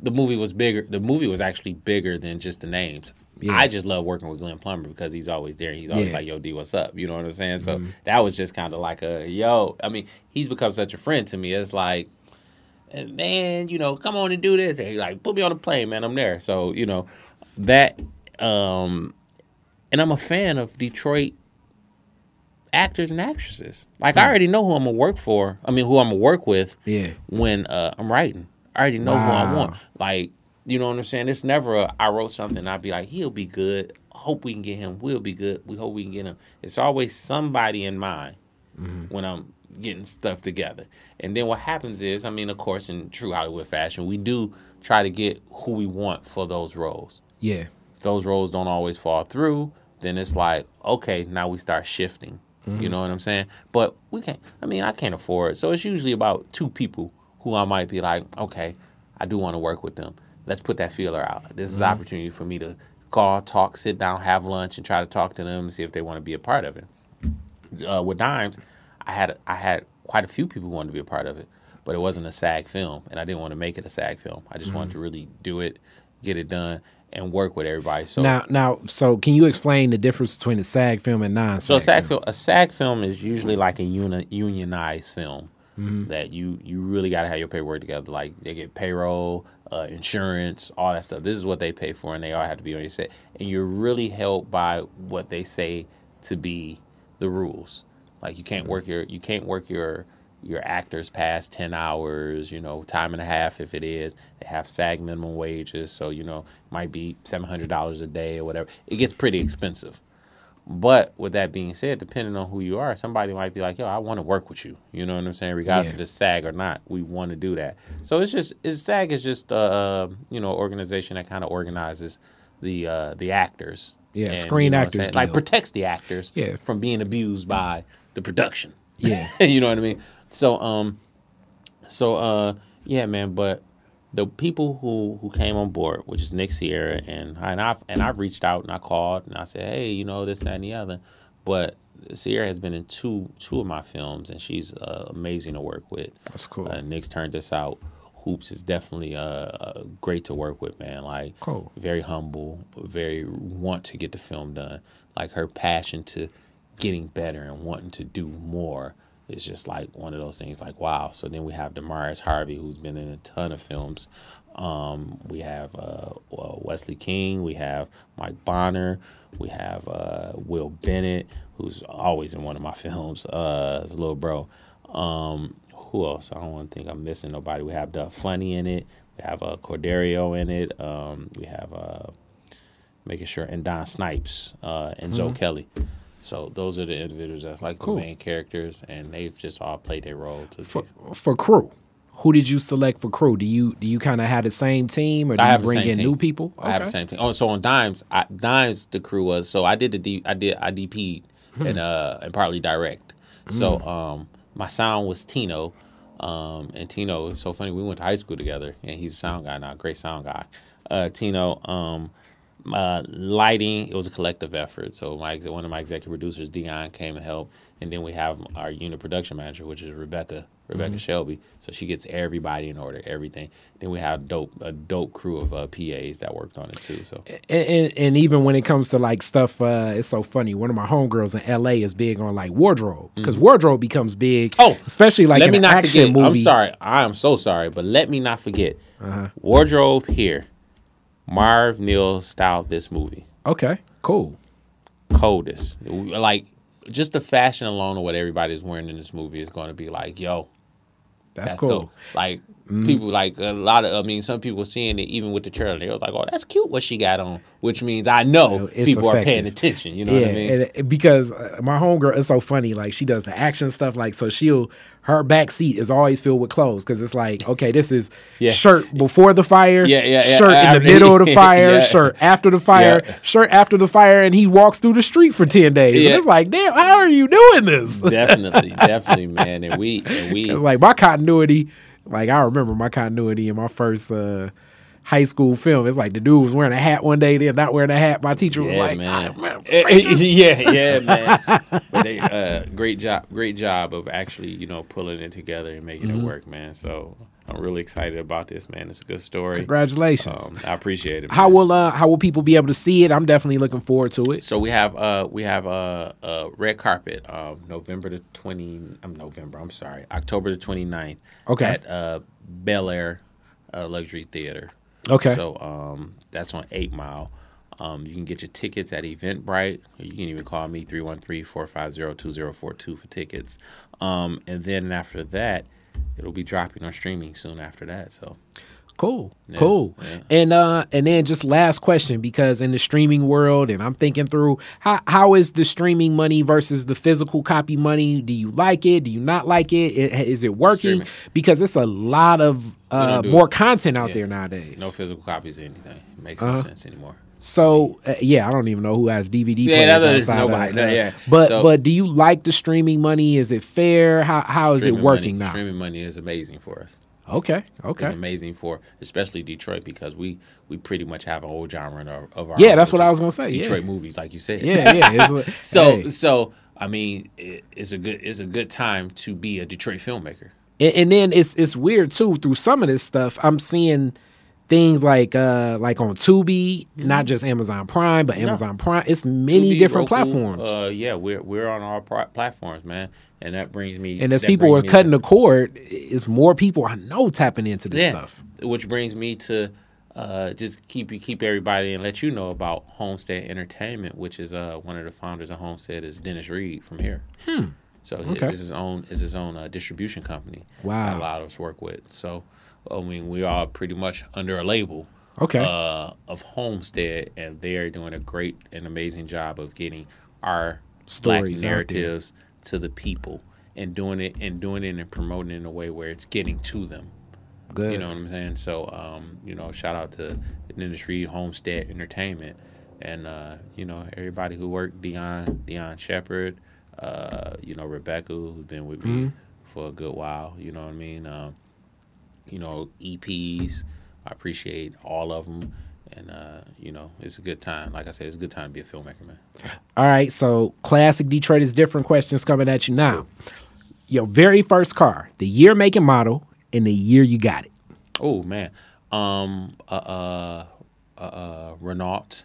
the movie was bigger. The movie was actually bigger than just the names. Yeah. I just love working with Glenn Plummer because he's always there. He's always yeah. like, "Yo, D, what's up?" You know what I'm saying? So mm-hmm. that was just kind of like a yo. I mean, he's become such a friend to me. It's like, man, you know, come on and do this. And like, put me on a plane, man. I'm there. So you know, that. um And I'm a fan of Detroit actors and actresses. Like, mm-hmm. I mm. already know who I'm gonna work for. I mean, who I'm gonna work with. Yeah. When uh, I'm writing, I already know wow. who I want. Like you know what I'm saying? It's never a, I wrote something I'd be like, he'll be good. Hope we can get him. We'll be good. We hope we can get him. It's always somebody in mind mm-hmm. when I'm getting stuff together. And then what happens is, I mean, of course, in true Hollywood fashion, we do try to get who we want for those roles. Yeah. If those roles don't always fall through, then it's like, okay, now we start shifting. Mm-hmm. You know what I'm saying? But we can't, I mean, I can't afford it. So it's usually about two people who I might be like, okay, I do want to work with them let's put that feeler out. This is mm-hmm. an opportunity for me to call, talk, sit down, have lunch, and try to talk to them and see if they want to be a part of it. Uh, with Dimes, I had I had quite a few people wanted to be a part of it, but it wasn't a SAG film, and I didn't want to make it a SAG film. I just mm-hmm. wanted to really do it, get it done, and work with everybody. So now, now, so can you explain the difference between a SAG film and non-SAG? So a SAG film, a SAG film is usually like a uni- unionized film. Mm-hmm. That you you really got to have your paperwork together. Like they get payroll, uh, insurance, all that stuff. This is what they pay for, and they all have to be on your set. And you're really held by what they say to be the rules. Like you can't mm-hmm. work your you can't work your your actors pass 10 hours, you know, time and a half if it is. They have SAG minimum wages, so, you know, it might be $700 a day or whatever. It gets pretty expensive. But with that being said, depending on who you are, somebody might be like, "Yo, I want to work with you." You know what I'm saying? Regardless yeah. if it's SAG or not, we want to do that. So it's just, it's SAG is just, uh, you know, organization that kind of organizes the uh, the actors. Yeah, and, screen you know actors, like protects the actors yeah. from being abused by the production. Yeah, you know what I mean. So, um, so uh, yeah, man. But the people who who came on board, which is Nick Sierra, and and I've and I've reached out and I called and I said, hey, you know this, that, and the other. But Sierra has been in two two of my films, and she's uh, amazing to work with. That's cool. Uh, Nick's turned this out. Hoops is definitely uh, uh, great to work with, man. Like, cool. very humble, very want to get the film done. Like her passion to getting better and wanting to do more it's just like one of those things like wow. So then we have Damaris Harvey who's been in a ton of films. Um, we have uh, Wesley King. We have Mike Bonner. We have uh, Will Bennett who's always in one of my films uh, his little bro. Um, who else? I don't want to think I'm missing nobody. We have Duff Funny in it. We have uh, Corderio in it. Um, we have uh, making sure and Don Snipes uh, and mm-hmm. Zoe Kelly so those are the individuals that's like cool. the main characters, and they've just all played their role. To for, for crew, who did you select for crew? Do you do you kind of have the same team, or do you bring in team. new people? Okay. I have the same team. Oh, so on Dimes, I, Dimes the crew was so I did the D, I did I DP'd hmm. and uh and partly direct. Hmm. So um my sound was Tino. Um, and Tino is so funny. We went to high school together, and he's a sound guy now, great sound guy. Uh, Tino, um, uh, lighting, it was a collective effort. So my one of my executive producers, Dion, came and helped, and then we have our unit production manager, which is Rebecca, Rebecca mm-hmm. Shelby. So she gets everybody in order, everything. Then we have dope a dope crew of uh, PAs that worked on it too. So and, and, and, even when it comes to like stuff, uh, it's so funny. One of my homegirls in LA is big on like wardrobe because mm-hmm. wardrobe becomes big. Oh, especially like let me not forget. Movie. I'm sorry, I am so sorry, but let me not forget uh-huh. wardrobe here Marv Neal styled this movie. Okay, cool. Coldest. Like just the fashion alone of what everybody's wearing in this movie is going to be like, yo, that's, that's cool. Dope. Like Mm-hmm. People like a lot of. I mean, some people seeing it even with the trailer. They was like, "Oh, that's cute what she got on," which means I know it's people effective. are paying attention. You know yeah, what I mean? And because uh, my homegirl is so funny. Like she does the action stuff. Like so, she'll her back seat is always filled with clothes because it's like, okay, this is yeah. shirt before the fire, yeah, yeah, yeah. shirt in the middle of the fire, shirt after the fire, shirt after the fire, and he walks through the street for ten days. And it's like, damn, how are you doing this? Definitely, definitely, man. And we, and we, like my continuity like I remember my continuity in my first uh, high school film. It's like the dude was wearing a hat one day, then not wearing a hat. My teacher was like, man. "Yeah, yeah, man." but they, uh, great job, great job of actually, you know, pulling it together and making mm-hmm. it work, man. So I'm really excited about this, man. It's a good story. Congratulations. Um, I appreciate it. Man. How will uh, how will people be able to see it? I'm definitely looking forward to it. So we have uh we have a, a red carpet um November the 20 I'm November, I'm sorry. October the 29th okay. at uh Bel Air uh, Luxury Theater. Okay. So um that's on 8 Mile. Um, you can get your tickets at Eventbrite. You can even call me 313-450-2042 for tickets. Um, and then after that, it'll be dropping on streaming soon after that. So cool yeah, cool yeah. and uh and then just last question because in the streaming world and i'm thinking through how how is the streaming money versus the physical copy money do you like it do you not like it, is it working streaming. because it's a lot of uh more it. content out yeah. there nowadays no physical copies of anything it makes uh-huh. no sense anymore so uh, yeah, I don't even know who has DVD yeah, players outside nobody. Of, no, yeah, but so, but do you like the streaming money? Is it fair? How how is it working money, now? Streaming money is amazing for us. Okay, okay, it's amazing for especially Detroit because we we pretty much have a whole genre of, of our yeah. That's what I was gonna say. Detroit yeah. movies, like you said. Yeah, yeah. so hey. so I mean, it, it's a good it's a good time to be a Detroit filmmaker. And, and then it's it's weird too. Through some of this stuff, I'm seeing things like uh like on Tubi, mm-hmm. not just Amazon Prime, but Amazon no. Prime. It's many Tubi, different Roku, platforms. Uh, yeah, we're we're on all pro- platforms, man, and that brings me. And as people are cutting the cord, it's more people I know tapping into this yeah, stuff. Which brings me to uh, just keep keep everybody and let you know about Homestead Entertainment, which is uh one of the founders of Homestead is Dennis Reed from here. Hmm. So okay. it's his own is his own uh, distribution company. Wow. That a lot of us work with. So I mean, we are pretty much under a label. Okay. Uh, of Homestead, and they're doing a great and amazing job of getting our Stories black narratives to the people and doing it and doing it and promoting it in a way where it's getting to them. Good. You know what I'm saying? So, um, you know, shout out to industry, Homestead Entertainment, and uh, you know everybody who worked, Dion, Dion Shepard, uh, you know Rebecca, who's been with mm-hmm. me for a good while. You know what I mean? Um, you know, EPs. I appreciate all of them. And, uh, you know, it's a good time. Like I said, it's a good time to be a filmmaker, man. All right. So, classic Detroit is different questions coming at you now. Your very first car, the year, make, and model, and the year you got it. Oh, man. Um, uh, uh, uh, uh Renault.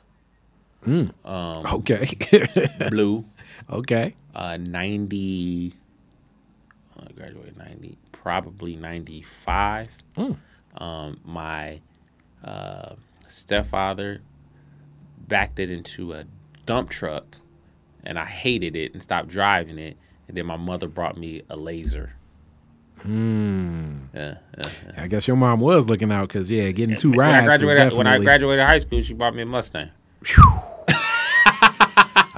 Mm. Um, okay. blue. Okay. Uh, 90. I graduated 90 probably 95. Mm. Um, my uh, stepfather backed it into a dump truck, and I hated it and stopped driving it. And then my mother brought me a laser. Hmm. Yeah, yeah, yeah. I guess your mom was looking out because yeah, getting two rides. When I graduated, definitely... when I graduated high school, she bought me a Mustang.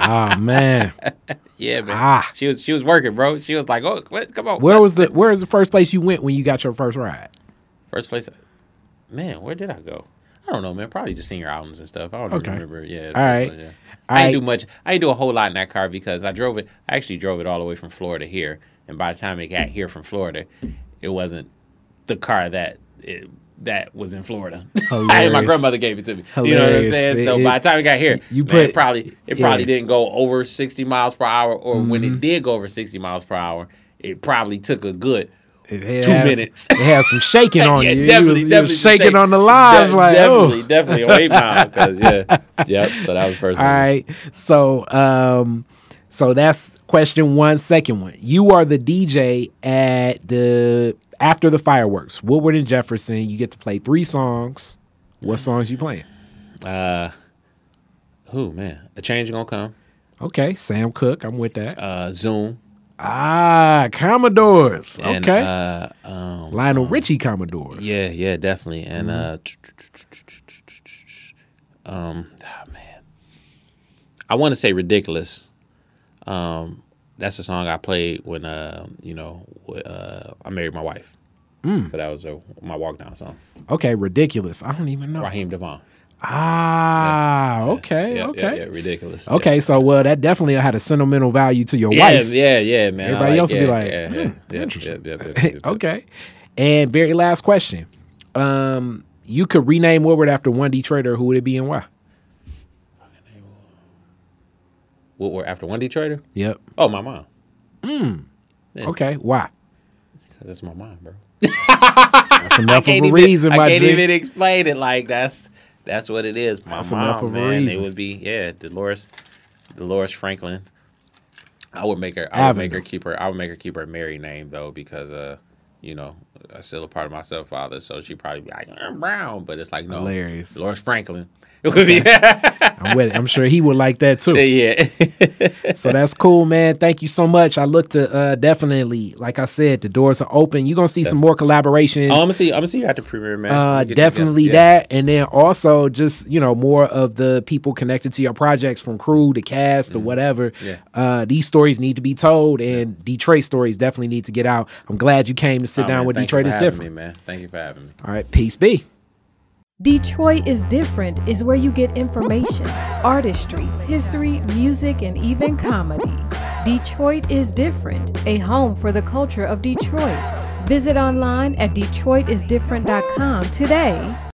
Ah man. yeah, man. Ah. She was she was working, bro. She was like, "Oh, what, come on." Where was the Where was the first place you went when you got your first ride? First place, man. Where did I go? I don't know, man. Probably just seeing your albums and stuff. I don't okay. remember. Yeah. All right. Place, yeah. I didn't do much. I didn't do a whole lot in that car because I drove it. I actually drove it all the way from Florida here, and by the time it got here from Florida, it wasn't the car that it, that was in Florida. my grandmother gave it to me. Hilarious. You know what I'm saying? So by the time it got here, you put, man, it probably it probably didn't go over 60 miles per hour, or mm-hmm. when it mm-hmm. did go over 60 miles per hour, it probably took a good it two minutes. It had some shaking on yeah, you. Definitely, you was, definitely shaking shake. on the lines. De- like, definitely, oh. definitely a eight mile. Cause yeah, yep. So that was first. All one. right. So, um, so that's question one. Second one. You are the DJ at the after the fireworks, Woodward and Jefferson, you get to play three songs. What songs you playing? Uh, who man? A change gonna come. Okay, Sam Cooke, I'm with that. Uh, Zoom. Ah, Commodores. And, okay. Uh, um, Lionel Richie Commodores. Yeah, yeah, definitely. And Mm-hmm. uh, um, oh, man, I want to say ridiculous. Um, that's the song I played when uh, you know, uh, I married my wife. Mm. So that was a, my walk down song. Okay, ridiculous. I don't even know. Raheem DeVaughn. Ah, okay, Yeah, okay. yeah, yeah, ridiculous. Okay, so well, that definitely had a sentimental value to your Yeah, wife. yeah, yeah, man. Everybody like- else would be like, yeah, hmm, yeah, yeah, interesting. yeah, yeah, yeah, yeah, yeah. okay. And very last question. Um, you could rename Woodward after one Detroiter, who would it be and why? What were after one Detroiter? Yep. Oh, my mom. Yeah. Okay. Why? That's my mom, bro. That's enough of a even, reason, I can't G. even explain it. Like that's that's what it is. My That's mom, man. It would be yeah, Dolores, Dolores Franklin. I would make her. I would make her keep her. I would make her keep her married name though, because uh, you know, I'm still a part of my stepfather. So she probably be like I'm Brown, but it's like no, Hilarious. Dolores Franklin. I'm with it. I'm sure he would like that too. yeah. So that's cool, man. Thank you so much. I look to uh, definitely, like I said, the doors are open. You're gonna see some more collaborations. Oh, I'm gonna see. I'm gonna see you at the premiere, man. Uh, definitely. Yeah. that, and then also just you know more of the people connected to your projects, from crew to cast to whatever. Mm-hmm. Yeah. Uh, these stories need to be told, and Detroit stories definitely need to get out. I'm glad you came to sit Oh, down man, with Detroit is different. me, man. Thank you for having me. All right, peace be. Detroit is Different is where you get information, artistry, history, music, and even comedy. Detroit is Different, a home for the culture of Detroit. Visit online at DetroitisDifferent.com today